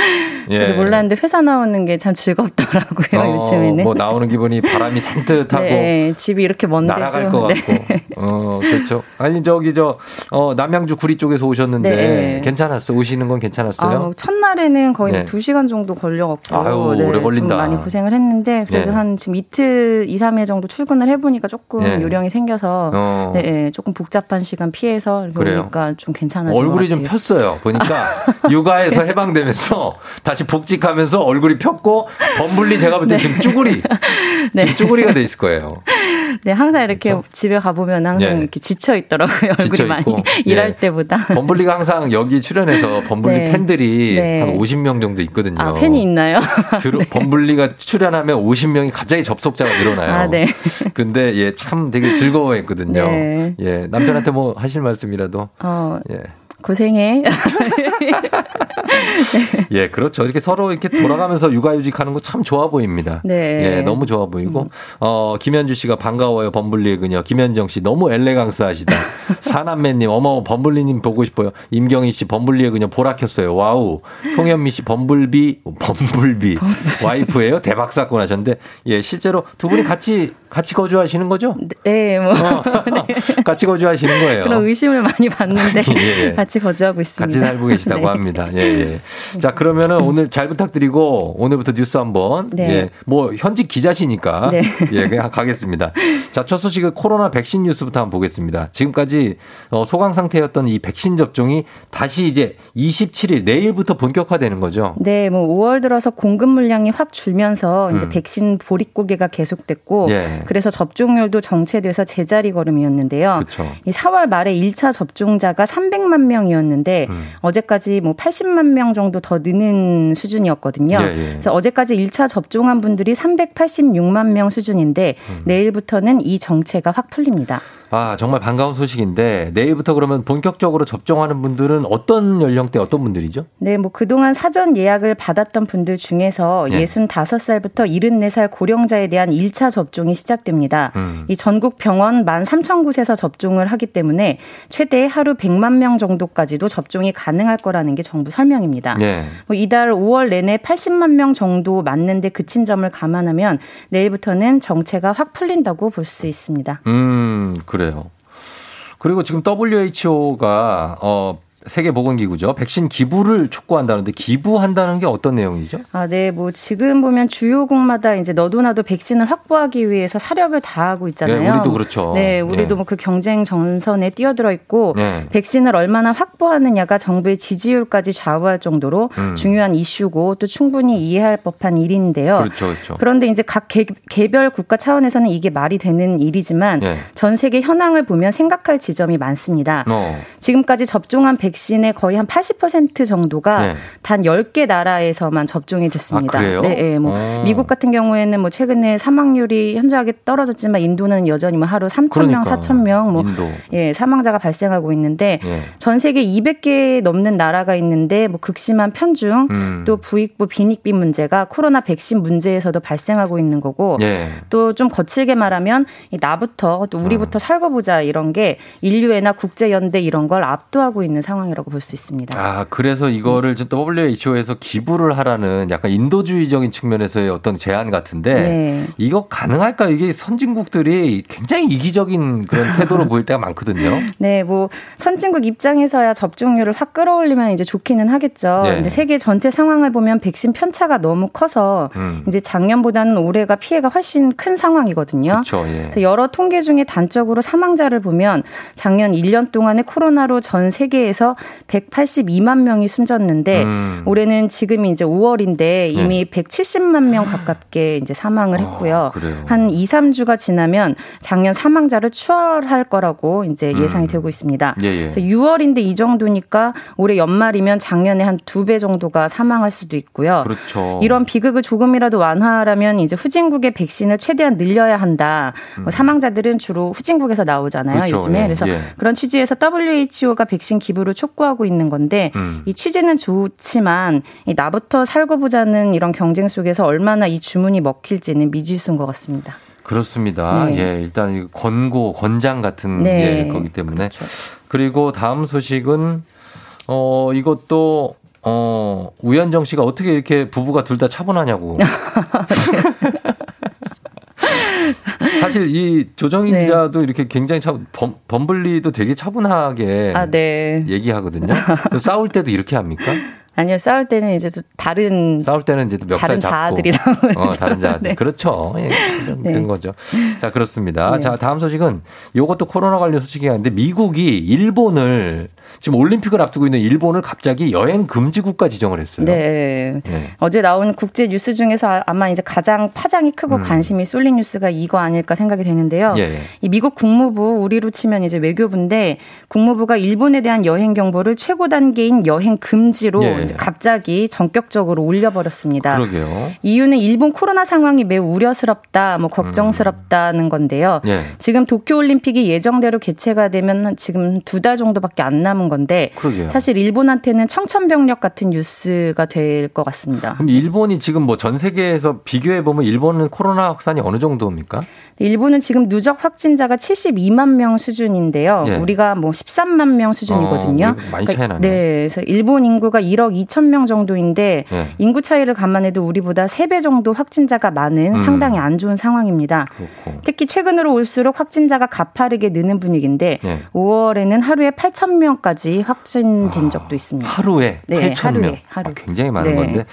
저도 몰랐는데 회사 나오는 게 참 즐겁더라고요, 어, 요즘에는. 뭐 나오는 기분이 바람이 산뜻하고. 네, 집이 이렇게 먼데도. 날아갈 것 네. 같고. 어, 그렇죠. 아니, 저기, 저, 어, 남양주 구리 쪽에서 오셨는데. 네. 괜찮았어? 오시는 건 괜찮았어요? 아, 첫날에는 거의 네. 두 2시간 정도 걸려갖고. 아유, 네, 오래 걸린다. 좀 많이 고생을 했는데, 그래도 네. 한 지금 이틀, 2, 3일 정도 출근을 해보니까 조금 네. 요령이 생겨서, 어. 네, 네, 조금 복잡한 시간 피해서? 오니까 좀 괜찮아진 얼굴이 것 좀. 폈어요. 보니까 육아에서 해방되면서 다시 복직하면서 얼굴이 폈고 범블리 제가 볼때 지금 쭈구리 지금 쭈구리가 돼 있을 거예요. 네, 항상 이렇게 집에 가보면 항상 예. 이렇게 지쳐 있더라고요. 얼굴이 지쳐 많이 있고. 일할 예. 때보다. 범블리가 항상 여기 출연해서 범블리 네. 팬들이 네. 한 50명 정도 있거든요. 아, 팬이 있나요? 들어, 범블리가 출연하면 50명이 갑자기 접속자가 늘어나요. 아, 네. 근데 예, 참 되게 즐거워했거든요. 네. 예, 남편한테 뭐 하실 말씀이라도. 어, 예. 고생해. 예, 그렇죠. 이렇게 서로 이렇게 돌아가면서 육아휴직 하는 거 참 좋아 보입니다. 네. 예, 너무 좋아 보이고. 어, 김현주 씨가 반가워요. 범블리의 그녀. 김현정 씨 너무 엘레강스 하시다. 사남매님, 어머, 범블리님 보고 싶어요. 임경희 씨, 범블리의 그녀 보라 켰어요. Wow. 송현미 씨, 범블비, 범블비. 와이프예요 대박 사건 하셨는데, 예, 실제로 두 분이 같이, 같이 거주하시는 거죠? 네, 뭐. 같이 거주하시는 거예요. 그런 의심을 많이 받는데 예. 같이 거주하고 있습니다. 같이 살고 계시다고 네. 합니다. 예, 예. 자, 그러면은 오늘 잘 부탁드리고 오늘부터 뉴스 한번. 네. 예. 뭐 현직 기자시니까. 네. 예, 그냥 가겠습니다. 자, 첫 소식은 코로나 백신 뉴스부터 한번 보겠습니다. 지금까지 어, 소강 상태였던 이 백신 접종이 다시 이제 27일 내일부터 본격화되는 거죠. 네, 뭐 5월 들어서 공급 물량이 확 줄면서 이제 음. 백신 보릿고개가 계속됐고 예. 그래서 접종률도 정체돼서 제자리 걸음이었는데요. 그렇죠. 이 4월 말에 1차 접종자가 300만 명 이었는데 음. 어제까지 뭐 80만 명 정도 더 느는 수준이었거든요. 예, 예. 그래서 어제까지 1차 접종한 분들이 386만 명 수준인데 음. 내일부터는 이 정체가 확 풀립니다. 아, 정말 반가운 소식인데 내일부터 그러면 본격적으로 접종하는 분들은 어떤 연령대 어떤 분들이죠? 네, 뭐 그동안 사전 예약을 받았던 분들 중에서 예. 65살부터 74살 고령자에 대한 1차 접종이 시작됩니다. 음. 이 전국 병원 13,000곳에서 접종을 하기 때문에 최대 하루 100만 명 정도까지도 접종이 가능할 거라는 게 정부 설명입니다. 예. 뭐 이달 5월 내내 80만 명 정도 맞는데 그친 점을 감안하면 내일부터는 정체가 확 풀린다고 볼 수 있습니다. 음, 그래 요. 그리고 지금 WHO가 어 세계보건기구죠. 백신 기부를 촉구한다는데 기부한다는 게 어떤 내용이죠? 아, 네. 뭐 지금 보면 주요국마다 이제 너도 나도 백신을 확보하기 위해서 사력을 다하고 있잖아요. 네, 우리도 그렇죠. 네, 우리도 네. 뭐그 경쟁 전선에 뛰어들어 있고 네. 백신을 얼마나 확보하느냐가 정부의 지지율까지 좌우할 정도로 음. 중요한 이슈고 또 충분히 이해할 법한 일인데요. 그렇죠, 그렇죠. 그런데 이제 각 개, 개별 국가 차원에서는 이게 말이 되는 일이지만 네. 전 세계 현황을 보면 생각할 지점이 많습니다. 어. 지금까지 접종한 백 신의 거의 한 80% 정도가 네. 단 10개 나라에서만 접종이 됐습니다. 아, 그래요? 네, 네, 뭐 어. 미국 같은 경우에는 뭐 최근에 사망률이 현저하게 떨어졌지만 인도는 여전히 뭐 하루 3천 명, 그러니까. 4천 명, 뭐 인도. 예, 사망자가 발생하고 있는데 예. 전 세계 200개 넘는 나라가 있는데 뭐 극심한 편중 음. 또 부익부 빈익빈 문제가 코로나 백신 문제에서도 발생하고 있는 거고 예. 또좀 거칠게 말하면 이 나부터 또 음. 우리부터 살고 보자 이런 게 인류애나 국제 연대 이런 걸 압도하고 있는 상황 이라고 볼 수 있습니다. 아, 그래서 이거를 좀 WHO에서 기부를 하라는 약간 인도주의적인 측면에서의 어떤 제안 같은데 네. 이거 가능할까요? 이게 선진국들이 굉장히 이기적인 그런 태도로 보일 때가 많거든요. 네, 뭐 선진국 입장에서야 접종률을 확 끌어올리면 이제 좋기는 하겠죠. 네. 근데 세계 전체 상황을 보면 백신 편차가 너무 커서 음. 이제 작년보다는 올해가 피해가 훨씬 큰 상황이거든요. 그렇죠. 예. 그래서 여러 통계 중에 단적으로 사망자를 보면 작년 1년 동안에 코로나로 전 세계에서 182만 명이 숨졌는데 음. 올해는 지금이 이제 5월인데 이미 네. 170만 명 가깝게 이제 사망을 했고요. 아. 한 2, 3주가 지나면 작년 사망자를 추월할 거라고 이제 예상이 음. 되고 있습니다. 예, 예. 그래서 6월인데 이 정도니까 올해 연말이면 작년에 한 두 배 정도가 사망할 수도 있고요. 그렇죠. 이런 비극을 조금이라도 완화하려면 이제 후진국의 백신을 최대한 늘려야 한다. 뭐 사망자들은 주로 후진국에서 나오잖아요, 음. 그렇죠. 요즘에. 예, 그래서 예. 그런 취지에서 WHO가 백신 기부를 촉구하고 있는 건데 음. 이 취지는 좋지만 이 나부터 살고 보자는 이런 경쟁 속에서 얼마나 이 주문이 먹힐지는 미지수인 것 같습니다. 그렇습니다. 네. 예, 일단 이 권고, 권장 같은 네. 예, 거기 때문에. 그리고 다음 소식은 어 이것도 어 우현정 씨가 어떻게 이렇게 부부가 둘 다 차분하냐고. 사실 이 조정인 네. 기자도 이렇게 굉장히 참 범, 범블리도 되게 차분하게 아, 네. 얘기하거든요. 싸울 때도 이렇게 합니까? 아니요, 싸울 때는 이제 또 다른 싸울 때는 이제 또 멱살 다른 자아들이 나오죠. 어, 다른 자아들 네. 그렇죠. 예, 그런, 네. 거죠. 자 그렇습니다. 네. 자 다음 소식은 이것도 코로나 관련 소식이 아닌데 미국이 일본을 지금 올림픽을 앞두고 있는 일본을 갑자기 여행 금지 국가 지정을 했어요. 네. 네. 어제 나온 국제 뉴스 중에서 아- 아마 이제 가장 파장이 크고 음. 관심이 쏠린 뉴스가 이거 아닐까 생각이 되는데요. 예, 예. 이 미국 국무부 우리로 치면 이제 외교부인데 국무부가 일본에 대한 여행 경보를 최고 단계인 여행 금지로 예. 이제 갑자기 전격적으로 올려버렸습니다. 그러게요. 이유는 일본 코로나 상황이 매우 우려스럽다, 뭐 걱정스럽다는 건데요. 예. 지금 도쿄 올림픽이 예정대로 개최가 되면 지금 두 달 정도밖에 안 남은 건데 그러게요. 사실 일본한테는 청천벽력 같은 뉴스가 될 것 같습니다. 그럼 일본이 지금 뭐 전 세계에서 비교해 보면 일본은 코로나 확산이 어느 정도입니까? 일본은 지금 누적 확진자가 72만 명 수준인데요. 예. 우리가 뭐 13만 명 수준이거든요. 어, 많이 차이 나네요. 네, 그래서 일본 인구가 1억 2천 명 정도인데 예. 인구 차이를 감안해도 우리보다 3배 정도 확진자가 많은 음. 상당히 안 좋은 상황입니다. 그렇고. 특히 최근으로 올수록 확진자가 가파르게 느는 분위기인데 예. 5월에는 하루에 8천 명8,000 명까지 확진된 적도 있습니다. 하루에 네, 8천 명. 하루에, 하루. 아, 굉장히 많은 네. 건데.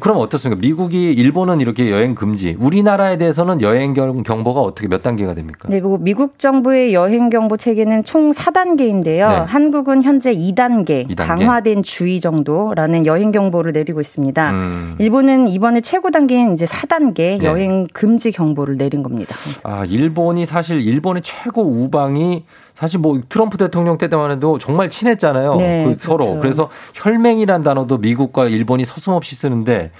그럼 어떻습니까? 미국이 일본은 이렇게 여행 금지. 우리나라에 대해서는 여행 경- 경보가 어떻게 몇 단계가 됩니까? 네, 뭐 미국 정부의 여행 경보 체계는 총 4단계인데요. 네. 한국은 현재 2단계, 이 단계? 강화된 주의 정도라는 여행 경보를 내리고 있습니다. 음. 일본은 이번에 최고 단계인 이제 4단계 네. 여행 금지 경보를 내린 겁니다. 아, 일본이 사실 일본의 최고 우방이 사실 뭐 트럼프 대통령 때만 해도 정말 친했잖아요. 네, 그 서로. 그렇죠. 그래서 혈맹이란 단어도 미국과 일본이 서슴없이 쓰는데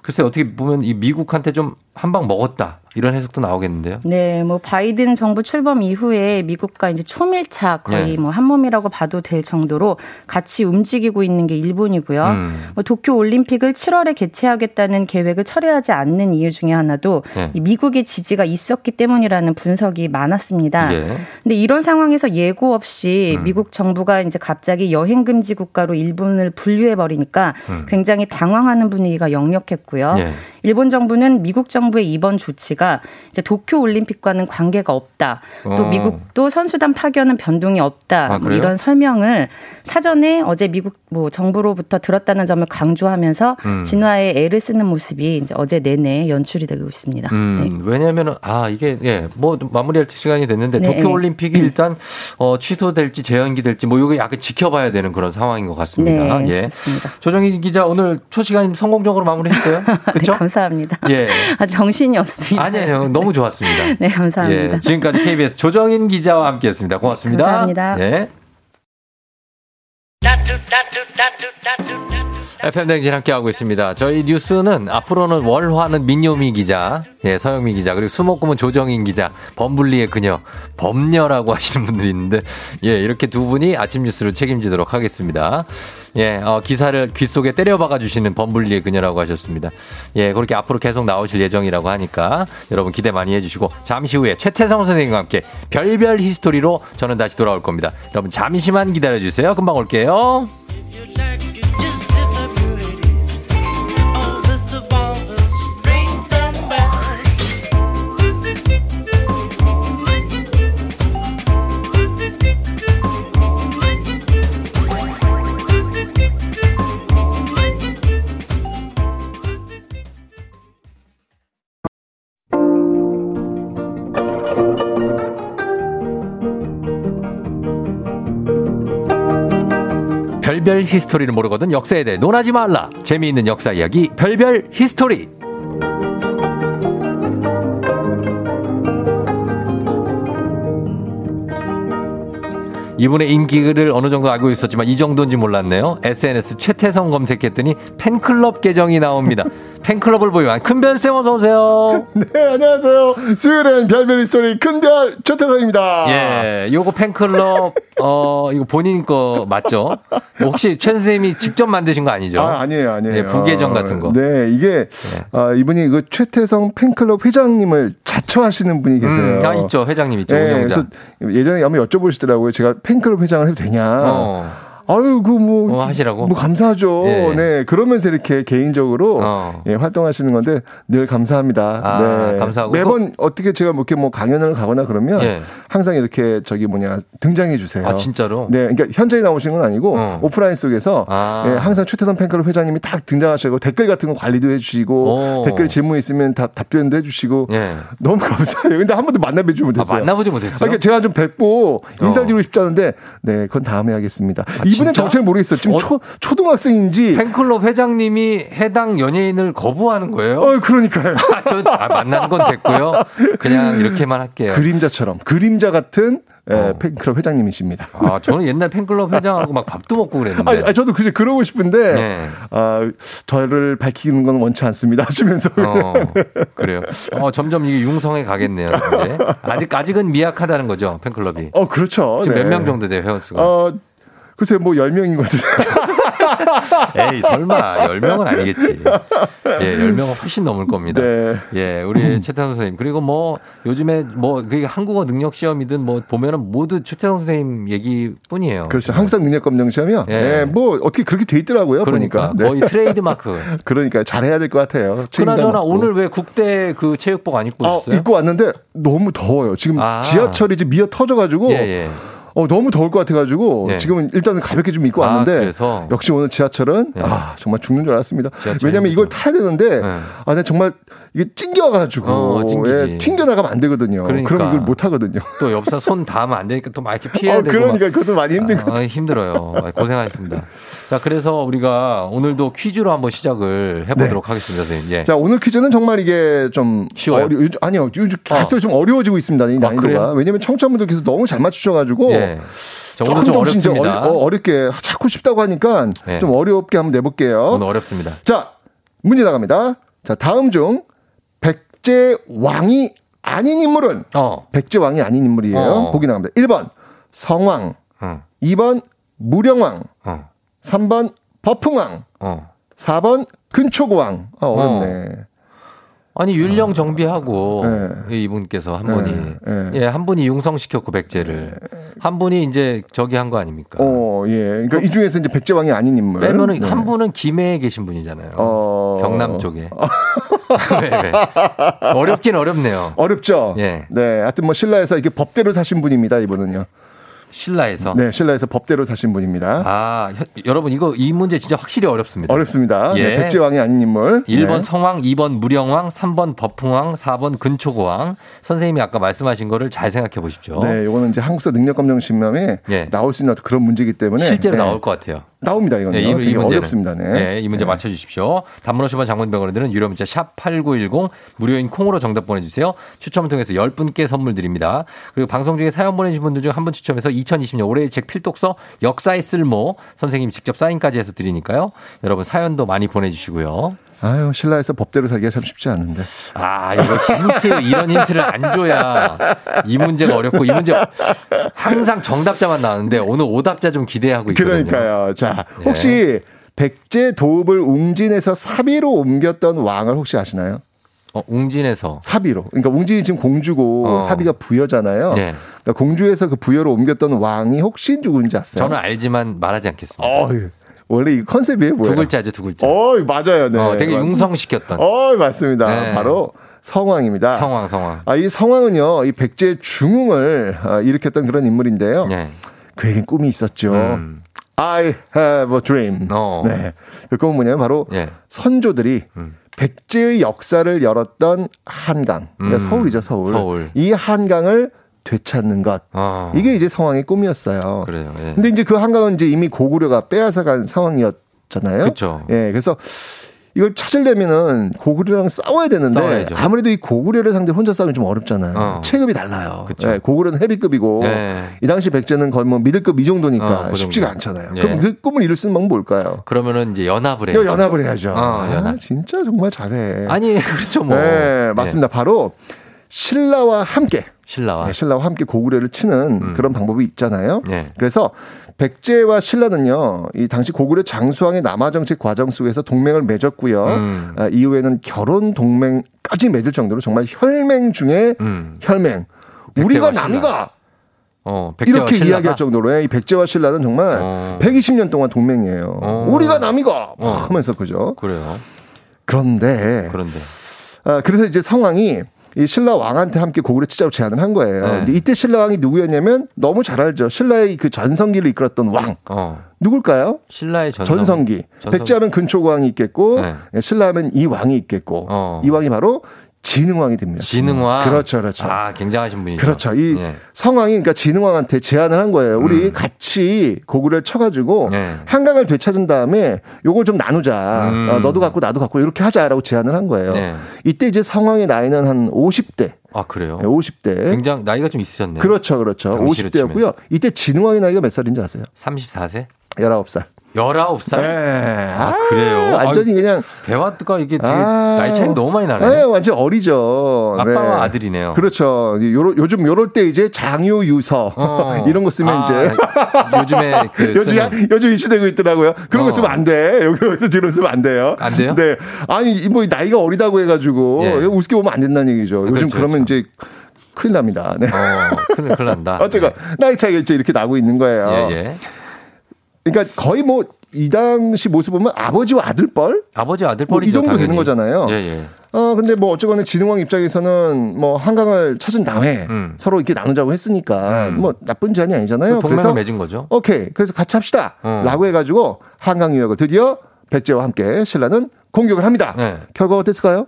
글쎄 어떻게 보면 이 미국한테 좀한 방 먹었다. 이런 해석도 나오겠는데요. 네, 뭐 바이든 정부 출범 이후에 미국과 이제 초밀착 거의 네. 뭐 한몸이라고 봐도 될 정도로 같이 움직이고 있는 게 일본이고요. 음. 뭐 도쿄 올림픽을 7월에 개최하겠다는 계획을 철회하지 않는 이유 중에 하나도 네. 이 미국의 지지가 있었기 때문이라는 분석이 많았습니다. 예. 근데 이런 상황에서 예고 없이 음. 미국 정부가 이제 갑자기 여행 금지 국가로 일본을 분류해 버리니까 음. 굉장히 당황하는 분위기가 역력했고요. 예. 일본 정부는 미국 정부의 이번 조치가 이제 도쿄 올림픽과는 관계가 없다. 또 어. 미국도 선수단 파견은 변동이 없다. 아, 뭐? 이런 설명을 사전에 어제 미국 뭐 정부로부터 들었다는 점을 강조하면서 음. 진화에 애를 쓰는 모습이 이제 어제 내내 연출이 되고 있습니다. 네. 음, 왜냐면은, 아, 이게, 예, 뭐, 마무리할 시간이 됐는데, 네. 도쿄 올림픽이 일단, 어, 취소될지 재연기 될지, 뭐, 요게 약간 지켜봐야 되는 그런 상황인 것 같습니다. 네, 예. 조정희 기자, 오늘 초 시간 성공적으로 마무리했어요? 네, 감사합니다. 예. 아, 정신이 없습니다. 아니에요. 너무 좋았습니다. 네, 감사합니다. 예, 지금까지 KBS 조정인 기자와 함께 했습니다. 고맙습니다. 감사합니다. 예. FM 댕진 함께하고 있습니다. 저희 뉴스는 앞으로는 월화는 민요미 기자, 예, 서영미 기자, 그리고 수목금은 조정인 기자, 범블리의 그녀, 범녀라고 하시는 분들이 있는데, 예, 이렇게 두 분이 아침 뉴스를 책임지도록 하겠습니다. 예, 어, 기사를 귀 속에 때려박아 주시는 범블리의 그녀라고 하셨습니다. 예, 그렇게 앞으로 계속 나오실 예정이라고 하니까 여러분 기대 많이 해주시고, 잠시 후에 최태성 선생님과 함께 별별 히스토리로 저는 다시 돌아올 겁니다. 여러분 잠시만 기다려 주세요. 금방 올게요. 별별 히스토리를 모르거든 역사에 대해 논하지 말라. 재미있는 역사 이야기 별별 히스토리. 이분의 인기를 어느 정도 알고 있었지만 이 정도인지 몰랐네요. SNS 최태성 검색했더니 팬클럽 계정이 나옵니다. 팬클럽을 보유한 큰별 쌤 어서 오세요. 네, 안녕하세요. 수요일엔 별별 스토리 큰별 최태성입니다. 예, 요거 팬클럽 어 이거 본인 거 맞죠? 혹시 최 선생님이 직접 만드신 거 아니죠? 아, 아니에요, 아니에요. 네, 부계정 같은 거. 네, 이게 아, 이분이 그 최태성 팬클럽 회장님을 자처하시는 분이 계세요. 음, 아 있죠 회장님 있죠 네, 운영자. 그래서 예전에 한번 여쭤보시더라고요. 제가 팬클럽 회장을 해도 되냐. 어. 아유, 그 뭐. 어, 하시라고? 뭐 감사하죠. 예. 네. 그러면서 이렇게 개인적으로 어. 예, 활동하시는 건데 늘 감사합니다. 아, 네. 감사하고. 매번 어떻게 제가 뭐 이렇게 뭐 강연을 가거나 그러면 예. 항상 이렇게 저기 뭐냐 등장해 주세요. 아 진짜로? 네, 그러니까 현장에 나오신 건 아니고 어. 오프라인 속에서 아. 예, 항상 최태선 팬클럽 회장님이 딱 등장하시고 댓글 같은 거 관리도 해주시고 오. 댓글 질문 있으면 답, 답변도 해주시고 예. 너무 감사해요. 근데 한 번도 만나 뵙지 아, 못했어요. 만나보지 못했어요. 그러니까 제가 좀 뵙고 인사 드리고 싶다는데 네, 그건 다음에 하겠습니다. 이분의? 정체를 모르겠어요. 지금 어? 초, 초등학생인지 팬클럽 회장님이 해당 연예인을 거부하는 거예요? 어, 그러니까요. 아, 저 아, 만나는 건 됐고요. 그냥 이렇게만 할게요. 그림자처럼 그림자 같은 예, 어. 팬클럽 회장님이십니다. 아, 저는 옛날 팬클럽 회장하고 막 밥도 먹고 그랬는데. 아, 아, 저도 그제 그러고 싶은데 네. 아, 저를 밝히는 건 원치 않습니다 하시면서 어, 그래요. 어, 점점 이게 융성에 가겠네요. 이제. 아직 아직은 미약하다는 거죠 팬클럽이. 어 그렇죠. 지금 네. 몇명 정도 돼요 회원수가? 어 글쎄 뭐 10명이거든요. 에이 설마 10명은 아니겠지. 예, 10명은 훨씬 넘을 겁니다. 네. 예, 우리 최태성 선생님 그리고 뭐 요즘에 뭐 그게 한국어 능력 시험이든 뭐 보면은 모두 최태성 선생님 얘기뿐이에요. 그렇죠. 한국사 능력 검정 시험이요. 예. 네. 뭐 어떻게 그렇게 돼 있더라고요. 그러니까 보니까. 네. 거의 트레이드 마크. 그러니까 잘해야 될 것 같아요. 그나저나. 오늘 왜 국대 그 체육복 안 입고 어, 오셨어요? 입고 왔는데 너무 더워요. 지금 아. 지하철이 이제 미어 터져 가지고 예, 예. 어, 너무 더울 것 같아가지고 네. 지금은 일단은 가볍게 좀 입고 아, 왔는데 그래서? 역시 오늘 지하철은 네. 아 정말 죽는 줄 알았습니다. 왜냐면 이걸 타야 되는데 네. 아, 나 정말 이게 찡겨가지고 어. 예, 튕겨 나가면 안 되거든요. 그러니까. 그럼 이걸 못 하거든요. 또 옆에서 손 닿으면 안 되니까 또 막 이렇게 피해야 어, 되고. 그러니까 막. 그것도 많이 힘든 것 아, 힘들어요. 아, 고생하셨습니다. 자, 그래서 우리가 오늘도 퀴즈로 한번 시작을 해보도록 하겠습니다, 선생님. 예. 자 오늘 퀴즈는 정말 이게 좀 쉬워요? 어려, 아니요 요즘 갈수록 좀 어려워지고 있습니다 이 난이도가 그래요? 왜냐면 청취자분들께서 너무 잘 맞추셔가지고 예. 자, 조금 좀 조금씩 이제 어렵습니다. 어려- 어, 어렵게 찾고 싶다고 하니까 예. 좀 어렵게 한번 내볼게요. 오늘 어렵습니다. 자 문제 나갑니다. 자 다음 중 백제 왕이 아닌 인물은 어. 백제 왕이 아닌 인물이에요. 어. 보기 나갑니다. 1번 성왕, 어. 2번 무령왕, 어. 3번 버풍왕, 어. 4번 근초고왕. 아, 어렵네. 아니 율령 정비하고 네. 이분께서 한 분이 네. 예, 한 분이 융성시켰고 백제를 한 분이 이제 저기 한 거 아닙니까? 어, 예. 그러니까 이 중에서 이제 백제 왕이 아닌 인물. 빼면은 네. 한 분은 김해에 계신 분이잖아요. 어. 경남 쪽에. 왜, 왜? 어렵긴 어렵네요. 어렵죠. 예. 네, 하여튼 뭐 신라에서 이게 법대로 사신 분입니다. 이분은요. 신라에서. 네, 신라에서 법대로 사신 분입니다. 아, 혀- 여러분 이거 이 문제 진짜 확실히 어렵습니다. 어렵습니다. 예. 네, 백제 왕이 아닌 인물. 1번 네. 성왕, 2번 무령왕, 3번 버풍왕, 4번 근초고왕. 선생님이 아까 말씀하신 거를 잘 생각해 보십시오. 네, 요거는 이제 한국사 능력 검정신명에 예. 나올 수 있는 그런 문제이기 때문에 실제로 네, 나올 것 같아요. 나옵니다. 이거는 네, 이, 이 되게 문제는. 어렵습니다. 네. 네, 이 문제 맞춰 주십시오. 단문 50원 장문병원들은 유료 문자 샵 8910 무료인 콩으로 정답 보내 주세요. 추첨을 통해서 10분께 선물 드립니다. 그리고 방송 중에 사연 보내 주신 분들 중 한 분 추첨해서 2020년 올해의 책 필독서 역사의 쓸모 선생님이 직접 사인까지 해서 드리니까요. 여러분 사연도 많이 보내 주시고요. 아유, 신라에서 법대로 살기가 참 쉽지 않은데. 아, 이거 힌트, 이런 힌트를 안 줘야 이 문제가 어렵고 이 문제 항상 정답자만 나오는데 오늘 오답자 좀 기대하고 있거든요. 그러니까요. 자, 네. 혹시 백제 도읍을 웅진에서 사비로 옮겼던 왕을 혹시 아시나요? 어, 웅진에서 사비로. 그러니까 웅진이 지금 공주고 어. 사비가 부여잖아요. 네. 그러니까 공주에서 그 부여로 옮겼던 왕이 혹시 누군지 아세요? 저는 알지만 말하지 않겠습니다. 어이, 원래 이 컨셉이 뭐예요? 두 글자죠, 두 글자. 어, 맞아요. 네. 어, 되게. 융성시켰던. 어, 맞습니다. 네. 바로 성왕입니다. 성왕, 성왕. 아, 이 성왕은요, 이 백제 중흥을 아, 일으켰던 그런 인물인데요. 네. 그에겐 꿈이 있었죠. 음. I have a dream. 어. 네. 그 꿈은 뭐냐면 바로 예. 선조들이 음. 백제의 역사를 열었던 한강. 그러니까 음. 서울이죠, 서울. 서울. 이 한강을 되찾는 것. 아, 이게 이제 성왕의 꿈이었어요. 그래요. 예. 근데 이제 그 한강은 이제 이미 고구려가 빼앗아 간 상황이었잖아요. 그쵸. 예, 그래서 이걸 찾으려면은 고구려랑 싸워야 되는데 싸워야죠. 아무래도 이 고구려를 상대 로 혼자 싸우면 좀 어렵잖아요. 어. 체급이 달라요. 예, 고구려는 헤비급이고 예. 이 당시 백제는 거의 뭐 미들급 이 정도니까 어, 그 쉽지가. 않잖아요. 예. 그럼 그 꿈을 이룰 수 있는 방법 뭘까요? 그러면은 이제 연합을 해야죠. 연합을 해야죠. 어, 아, 연합. 진짜 정말 잘해. 아니, 그렇죠, 뭐. 네, 맞습니다. 바로 신라와 함께 신라와. 네, 신라와 함께 고구려를 치는 음. 그런 방법이 있잖아요. 네. 그래서 백제와 신라는요, 이 당시 고구려 장수왕의 남하 정책 과정 속에서 동맹을 맺었고요. 음. 아, 이후에는 결혼 동맹까지 맺을 정도로 정말 혈맹 중에 음. 혈맹. 우리가. 남이가 어, 백제와 이렇게 신라가? 이야기할 정도로 이 백제와 신라는 정말 어. 120년 동안 동맹이에요. 어. 우리가 남이가 어. 하면서 그죠. 그래요. 그런데 그런데. 아, 그래서 이제 성왕이 이 신라 왕한테 함께 고구려 치자고 제안을 한 거예요. 네. 이제 이때 신라 왕이 누구였냐면 너무 잘 알죠. 신라의 그 전성기를 이끌었던 왕. 어. 누굴까요? 신라의 전성. 전성기. 전성- 백제하면 근초고왕이 있겠고 네. 신라하면 이 왕이 있겠고 어. 이 왕이 바로 진흥왕이 됩니다. 진흥왕. 그렇죠, 그렇죠. 아, 굉장하신 분이죠. 그렇죠. 이 예. 성왕이 그러니까 진흥왕한테 제안을 한 거예요. 우리 음. 같이 고구려를 쳐가지고 예. 한강을 되찾은 다음에 요걸 좀 나누자. 음. 어, 너도 갖고 나도 갖고 이렇게 하자라고 제안을 한 거예요. 네. 이때 이제 성왕의 나이는 한 50대. 아, 그래요? 50대. 굉장히 나이가 좀 있으셨네요. 그렇죠, 그렇죠. 당시로 50대였고요. 이때 진흥왕의 나이가 몇 살인지 아세요? 34세? 19살. 19살? 네. 아, 그래요? 완전히 아유, 그냥 대화가 이게 되게 아, 나이 차이가 너무 많이 나네. 네, 완전 어리죠. 아빠와 네. 아들이네요. 그렇죠. 요러, 요즘 요럴 때 이제 장유 유서 어. 이런 거 쓰면 아, 이제 요즘에 그 요즘 요즘 이슈되고 있더라고요. 그런 거 어. 쓰면 안 돼. 여기서 뒤로 쓰면 안 돼요. 안 돼요? 네. 아니 뭐 나이가 어리다고 해가지고 예. 우습게 보면 안 된다는 얘기죠. 요즘 그렇죠, 그러면 이제 큰일 납니다. 네. 어, 큰일, 큰일 난다. 어쨌건 나이 차이가 이제 이렇게 나고 있는 거예요. 예, 예. 그러니까 거의 뭐 이 당시 모습 보면 아버지와 아들뻘? 아버지 아들 뭐 정도 당연히. 되는 거잖아요. 예, 예. 어, 근데 뭐 어쨌거나 진흥왕 입장에서는 뭐 한강을 찾은 다음에 음. 서로 이렇게 나누자고 했으니까 뭐 나쁜 제안이 아니잖아요. 그 동맹을 맺은 거죠. 오케이. 그래서 같이 합시다. 어. 라고 해가지고 한강 유역을 드디어 백제와 함께 신라는 공격을 합니다. 네. 결과가 어땠을까요?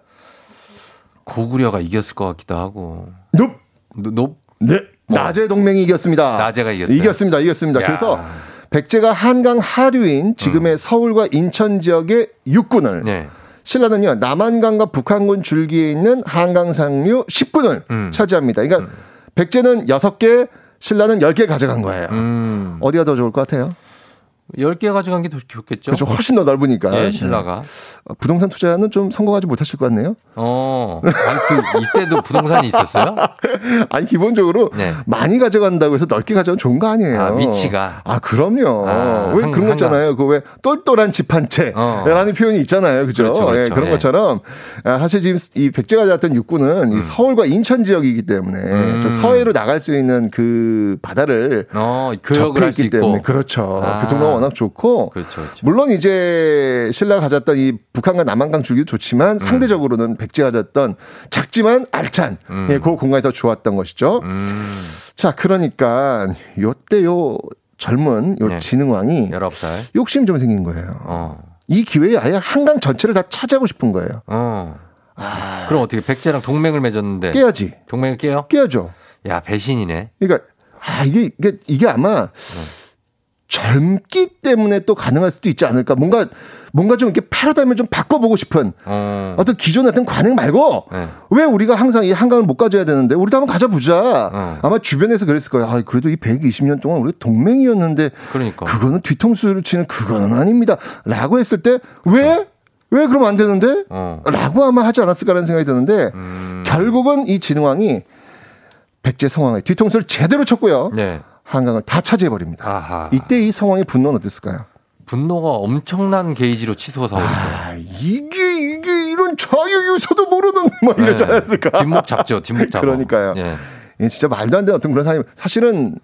고구려가 이겼을 것 같기도 하고. 높. 높. 네. 낮의 동맹이 이겼습니다. 낮에가 이겼어요. 이겼습니다. 이겼습니다. 야. 그래서 백제가 한강 하류인 지금의 서울과 인천 지역의 육군을 음. 네. 신라는요 남한강과 북한군 줄기에 있는 한강 상류 10군을 음. 차지합니다. 그러니까 백제는 6개, 신라는 10개 가져간 거예요. 음. 어디가 더 좋을 것 같아요? 10개 가져간 게 더 좋겠죠. 그렇죠. 훨씬 더 넓으니까. 예, 신라가. 네. 어, 부동산 투자는 좀 성공하지 못하실 것 같네요. 어. 아니, 그, 이때도 부동산이 있었어요? 아니 기본적으로 네. 많이 가져간다고 해서 넓게 가져가면 좋은 거 아니에요. 아, 위치가. 아 그럼요. 아, 왜 한- 그런 거 있잖아요. 그 왜 똘똘한 집 한 채라는 표현이 있잖아요. 그죠? 어. 그렇죠, 그렇죠. 예, 그런 예. 것처럼 아, 사실 지금 이 백제가 잡았던 육군은 이 서울과 인천 지역이기 때문에 음. 좀 서해로 나갈 수 있는 그 바다를 어, 교역을 할 수 있기 때문에. 그렇죠. 아. 교통로가 워낙 좋고 그렇죠, 그렇죠. 물론 이제 신라가 가졌던 이 북한과 남한강 줄기도 좋지만 상대적으로는 백제가 가졌던 작지만 알찬 음. 예, 그 공간이 더 좋았던 것이죠. 자, 그러니까 요때 요 젊은 요 네. 진흥왕이 19살. 욕심이 좀 생긴 거예요. 어. 이 기회에 아예 한강 전체를 다 차지하고 싶은 거예요. 어. 그럼 어떻게 백제랑 동맹을 맺었는데 깨야지. 동맹을 깨요? 깨야죠. 야 배신이네. 그러니까 아 이게 이게 이게 아마 젊기 때문에 또 가능할 수도 있지 않을까. 뭔가 뭔가 좀 이렇게 패러다임을 좀 바꿔보고 싶은 어. 어떤 기존 어떤 관행 말고 네. 왜 우리가 항상 이 한강을 못 가져야 되는데 우리도 한번 가져보자. 어. 아마 주변에서 그랬을 거예요. 아, 그래도 이 120년 동안 우리 동맹이었는데 그러니까. 그거는 뒤통수를 치는 그거는 아닙니다. 라고 했을 때 왜? 왜 그러면 안 되는데? 어. 라고 아마 하지 않았을까라는 생각이 드는데 음. 결국은 이 진흥왕이 백제 성왕의 뒤통수를 제대로 쳤고요. 네. 한강을 다 차지해버립니다. 아하. 이때 이 상황의 분노는 어땠을까요? 분노가 엄청난 게이지로 치솟아 오르죠. 아, 이게, 이게 이런 자유 유서도 모르는 뭐 이러지 네. 않았을까? 뒷목 잡죠. 뒷목 잡아. 그러니까요. 예. 예, 진짜 말도 안 되는 어떤 그런 사람이 사실은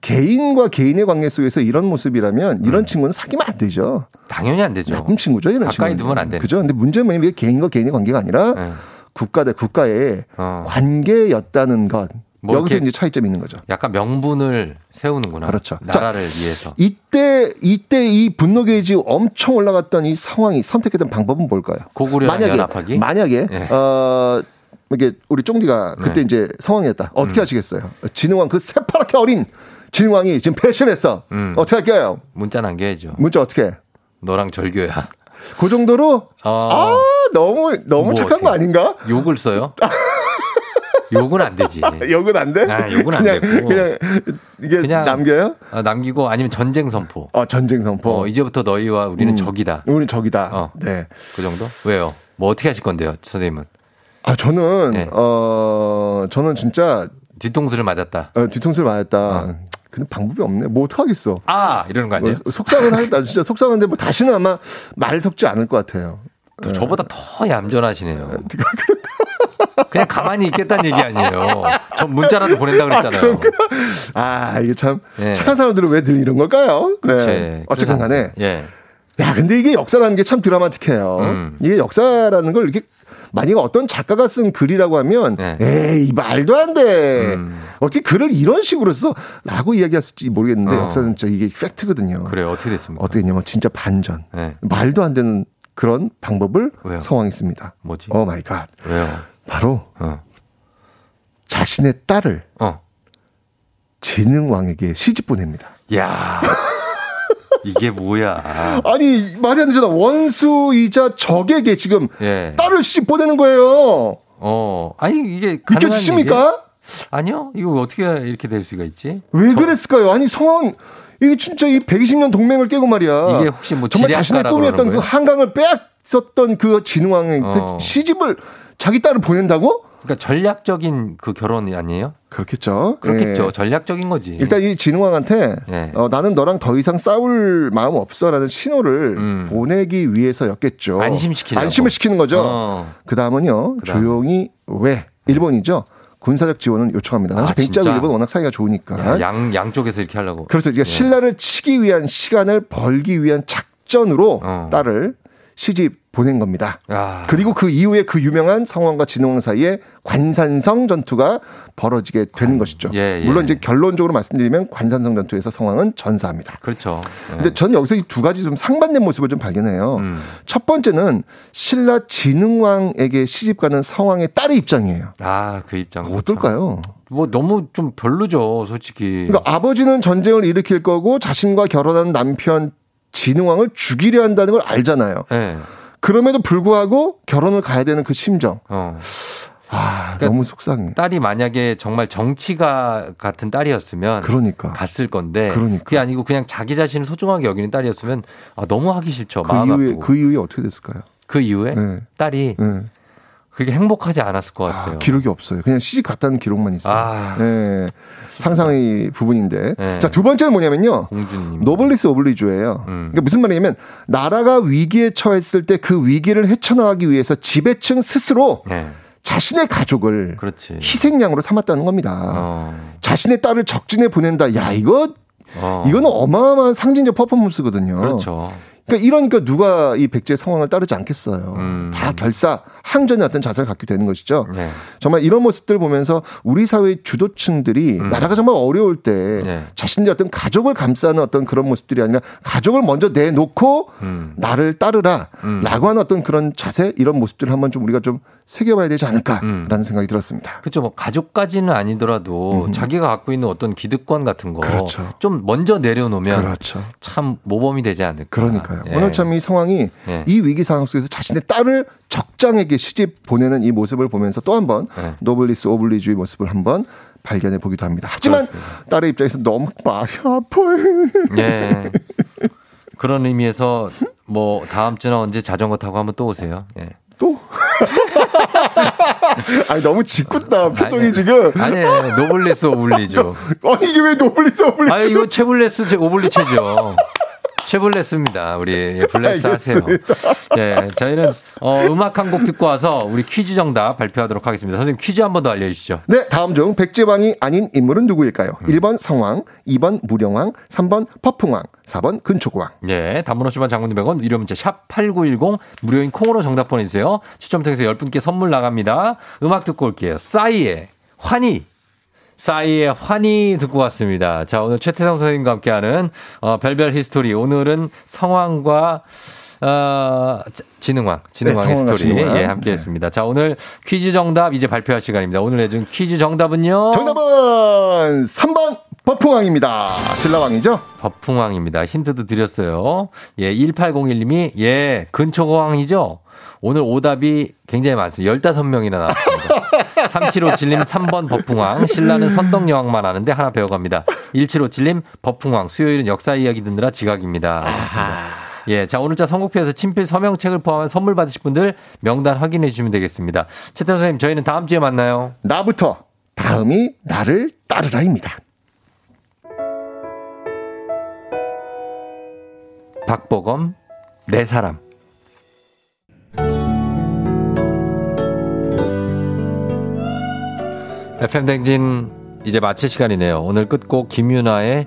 개인과 개인의 관계 속에서 이런 모습이라면 이런 친구는 사귀면 안 되죠. 당연히 안 되죠. 나쁜 친구죠, 이런 가까이 친구는. 두면 안 되는. 그죠? 근데 문제는 뭐냐면 이게 개인과 개인의 관계가 아니라 네. 국가 대 국가의 어. 관계였다는 것. 뭐 여기서 이제 차이점이 있는 거죠. 약간 명분을 세우는구나. 그렇죠. 나라를 위해서. 이때 이때 이 분노 게이지 엄청 올라갔던 이 상황이 선택했던 방법은 뭘까요? 고구려랑 만약에 연합하기? 만약에 예. 어 이게 우리 쫑디가 그때 네. 이제 상황이었다. 어떻게 음. 하시겠어요? 진흥왕 그 새파랗게 어린 진흥왕이 지금 패션했어. 음. 어떻게 할게요? 문자 남겨야죠. 문자 어떻게? 해? 너랑 절교야. 그 정도로 어. 아 너무 너무 뭐 착한 거 어떻게. 아닌가? 욕을 써요? 욕은 안 되지. 욕은 안 돼? 아, 욕은 안 그냥, 되고. 그냥 이게 그냥 남겨요? 아, 남기고 아니면 전쟁 선포. 어 전쟁 선포. 어, 이제부터 너희와 우리는 음. 적이다. 우리 적이다. 어. 네. 그 정도? 왜요? 뭐 어떻게 하실 건데요, 선생님은? 아 저는 네. 어 저는 진짜 뒤통수를 맞았다. 어, 뒤통수를 맞았다. 근데 방법이 없네. 뭐 어떡하겠어. 아 이러는 거 아니에요? 뭐 속상은 하겠다. 진짜 속상한데 뭐 다시는 아마 말을 섞지 않을 것 같아요. 또 저보다 더 얌전하시네요. 그냥 가만히 있겠다는 얘기 아니에요. 저 문자라도 보낸다 그랬잖아요. 아 이게 참 예. 착한 사람들은 왜 늘 이런 걸까요? 그치. 네. 어쨌든 간에 예. 야 근데 이게 역사라는 게 참 드라마틱해요. 음. 이게 역사라는 걸 이렇게 만약에 어떤 작가가 쓴 글이라고 하면 네. 에이 말도 안 돼. 음. 어떻게 글을 이런 식으로 써라고 이야기했을지 모르겠는데 어. 역사는 진짜 이게 팩트거든요. 그래요. 어떻게 됐습니까? 어떻게 했냐면 진짜 반전. 네. 말도 안 되는 그런 방법을 왜요? 성황했습니다. 뭐지? Oh my god. 왜요? 바로 어. 자신의 딸을 어. 진흥왕에게 시집 보냅니다. 야. 이게 뭐야? 아니 말이 안 되잖아. 원수이자 적에게 지금 예. 딸을 시집 보내는 거예요. 어. 아니 이게 믿겨지십니까? 아니요. 이거 어떻게 이렇게 될 수가 있지? 왜 그랬을까요? 아니 성왕 이게 진짜 이 120년 동맹을 깨고 말이야. 이게 혹시 뭐 정말 자신의 꿈이었던 그 한강을 빼앗었던 그 진흥왕한테 어. 시집을 자기 딸을 보낸다고? 그러니까 전략적인 그 결혼이 아니에요? 그렇겠죠. 그렇겠죠. 예. 전략적인 거지. 일단 이 진흥왕한테 예. 어, 나는 너랑 더 이상 싸울 마음 없어라는 신호를 음. 보내기 위해서였겠죠. 안심시키려고. 안심을 시키는 거죠. 어. 그 다음은요 그다음. 조용히 왜 일본이죠 군사적 지원을 요청합니다. 당시 아, 백제하고 진짜? 일본 워낙 사이가 좋으니까. 야, 양 양쪽에서 이렇게 하려고. 그렇죠. 그러니까 예. 신라를 치기 위한 시간을 벌기 위한 작전으로 어. 딸을 시집 보낸 겁니다. 야. 그리고 그 이후에 그 유명한 성왕과 진흥왕 사이에 관산성 전투가 벌어지게 되는 것이죠. 예, 예. 물론 이제 결론적으로 말씀드리면 관산성 전투에서 성왕은 전사합니다. 그렇죠. 예. 근데 저는 여기서 이 두 가지 좀 상반된 모습을 좀 발견해요. 음. 첫 번째는 신라 진흥왕에게 시집가는 성왕의 딸의 입장이에요. 아, 그 입장. 어떨까요? 뭐 너무 좀 별로죠, 솔직히. 그러니까 아버지는 전쟁을 일으킬 거고 자신과 결혼한 남편 진흥왕을 죽이려 한다는 걸 알잖아요. 예. 그럼에도 불구하고 결혼을 가야 되는 그 심정. 어. 아, 그러니까 너무 속상해. 딸이 만약에 정말 정치가 같은 딸이었으면 그러니까. 갔을 건데 그러니까. 그게 아니고 그냥 자기 자신을 소중하게 여기는 딸이었으면 아, 너무 하기 싫죠. 그 마음 이후에 아프고. 그 이후에 어떻게 됐을까요? 그 이후에 네. 딸이 네. 그게 행복하지 않았을 것 같아요. 기록이 없어요. 그냥 시집 갔다는 기록만 있어요. 아. 네. 상상의 부분인데. 네. 자, 두 번째는 뭐냐면요. 공주님. 노블리스 오블리주예요. 음. 그러니까 무슨 말이냐면 나라가 위기에 처했을 때 그 위기를 헤쳐나가기 위해서 지배층 스스로 네. 자신의 가족을 그렇지. 희생양으로 삼았다는 겁니다. 어. 자신의 딸을 적진에 보낸다. 야, 이거 어. 이거는 어마어마한 상징적 퍼포먼스거든요. 그렇죠. 그러니까 이러니까 누가 이 백제의 상황을 따르지 않겠어요. 음. 다 결사 항전의 어떤 자세를 갖게 되는 것이죠. 네. 정말 이런 모습들 보면서 우리 사회의 주도층들이 나라가 정말 어려울 때 음. 네. 자신들의 어떤 가족을 감싸는 어떤 그런 모습들이 아니라 가족을 먼저 내놓고 음. 나를 따르라 음. 라고 하는 어떤 그런 자세 이런 모습들을 한번 좀 우리가 좀 새겨봐야 되지 않을까라는 음. 생각이 들었습니다. 그렇죠. 뭐 가족까지는 아니더라도 자기가 갖고 있는 어떤 기득권 같은 거좀 그렇죠. 먼저 내려놓으면 그렇죠. 참 모범이 되지 않을까. 그러니까요. 예. 오늘 참 이 상황이 예. 이 위기 상황 속에서 자신의 딸을 적장에게 시집 보내는 이 모습을 보면서 또 한번 예. 노블리스 오블리주의 모습을 한번 발견해 보기도 합니다. 하지만 딸의 입장에서 너무 마음이 아파요. 예. 그런 의미에서 뭐 다음 주나 언제 자전거 타고 한번 또 오세요. 예. 또? 아니 너무 짓궂다 표정이 아니, 지금. 아니, 노블레스 오블리죠. 아니 이게 왜 노블리스 오블리주? 아 이거 최블레스 제 오블리체죠. 최블레스입니다. 우리 예, 블레스 하세요. 알겠습니다. 예, 저희는 어, 음악 한 곡 듣고 와서 우리 퀴즈 정답 발표하도록 하겠습니다. 선생님 퀴즈 한 번 더 알려주시죠. 네, 다음 중 백제왕이 아닌 인물은 누구일까요? 음. 1번 성왕, 2번 무령왕, 3번 퍼풍왕, 4번 근초고왕. 예, 단문 50원 장문 100원 유료 문자 샵8910 무료인 콩으로 정답 보내주세요. 추첨 통해서 10분께 선물 나갑니다. 음악 듣고 올게요. 싸이의 환희. 싸이의 환희 듣고 왔습니다. 자, 오늘 최태성 선생님과 함께하는 어, 별별 히스토리. 오늘은 성왕과 어, 자, 진흥왕, 진흥왕의 네, 성왕과 스토리 진흥왕. 예, 함께 했습니다. 자, 오늘 퀴즈 정답 이제 발표할 시간입니다. 오늘 내준 퀴즈 정답은요. 정답은 3번 법흥왕입니다. 신라왕이죠? 법흥왕입니다. 힌트도 드렸어요. 예, 1801님이, 예, 근초고왕이죠? 오늘 오답이 굉장히 많습니다. 15명이나 나왔습니다. 3757님 3번 버풍왕, 신라는 선덕여왕만 아는데 하나 배워갑니다. 1757님 버풍왕, 수요일은 역사 이야기 듣느라 지각입니다. 예, 자, 오늘자 선곡표에서 친필 서명책을 포함한 선물 받으실 분들 명단 확인해 주시면 되겠습니다. 최태 선생님, 저희는 다음 주에 만나요. 나부터 다음이 나를 따르라입니다. 박보검, 내 사람. FM 댕진 이제 마칠 시간이네요. 오늘 끝곡 김윤아의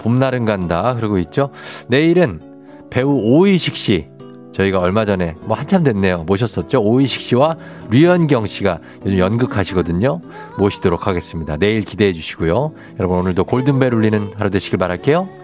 봄날은 간다 흐르고 있죠. 내일은 배우 오이식 씨 저희가 얼마 전에 뭐 한참 됐네요. 모셨었죠. 오이식 씨와 류현경 씨가 요즘 연극하시거든요. 모시도록 하겠습니다. 내일 기대해 주시고요. 여러분 오늘도 골든벨 울리는 하루 되시길 바랄게요.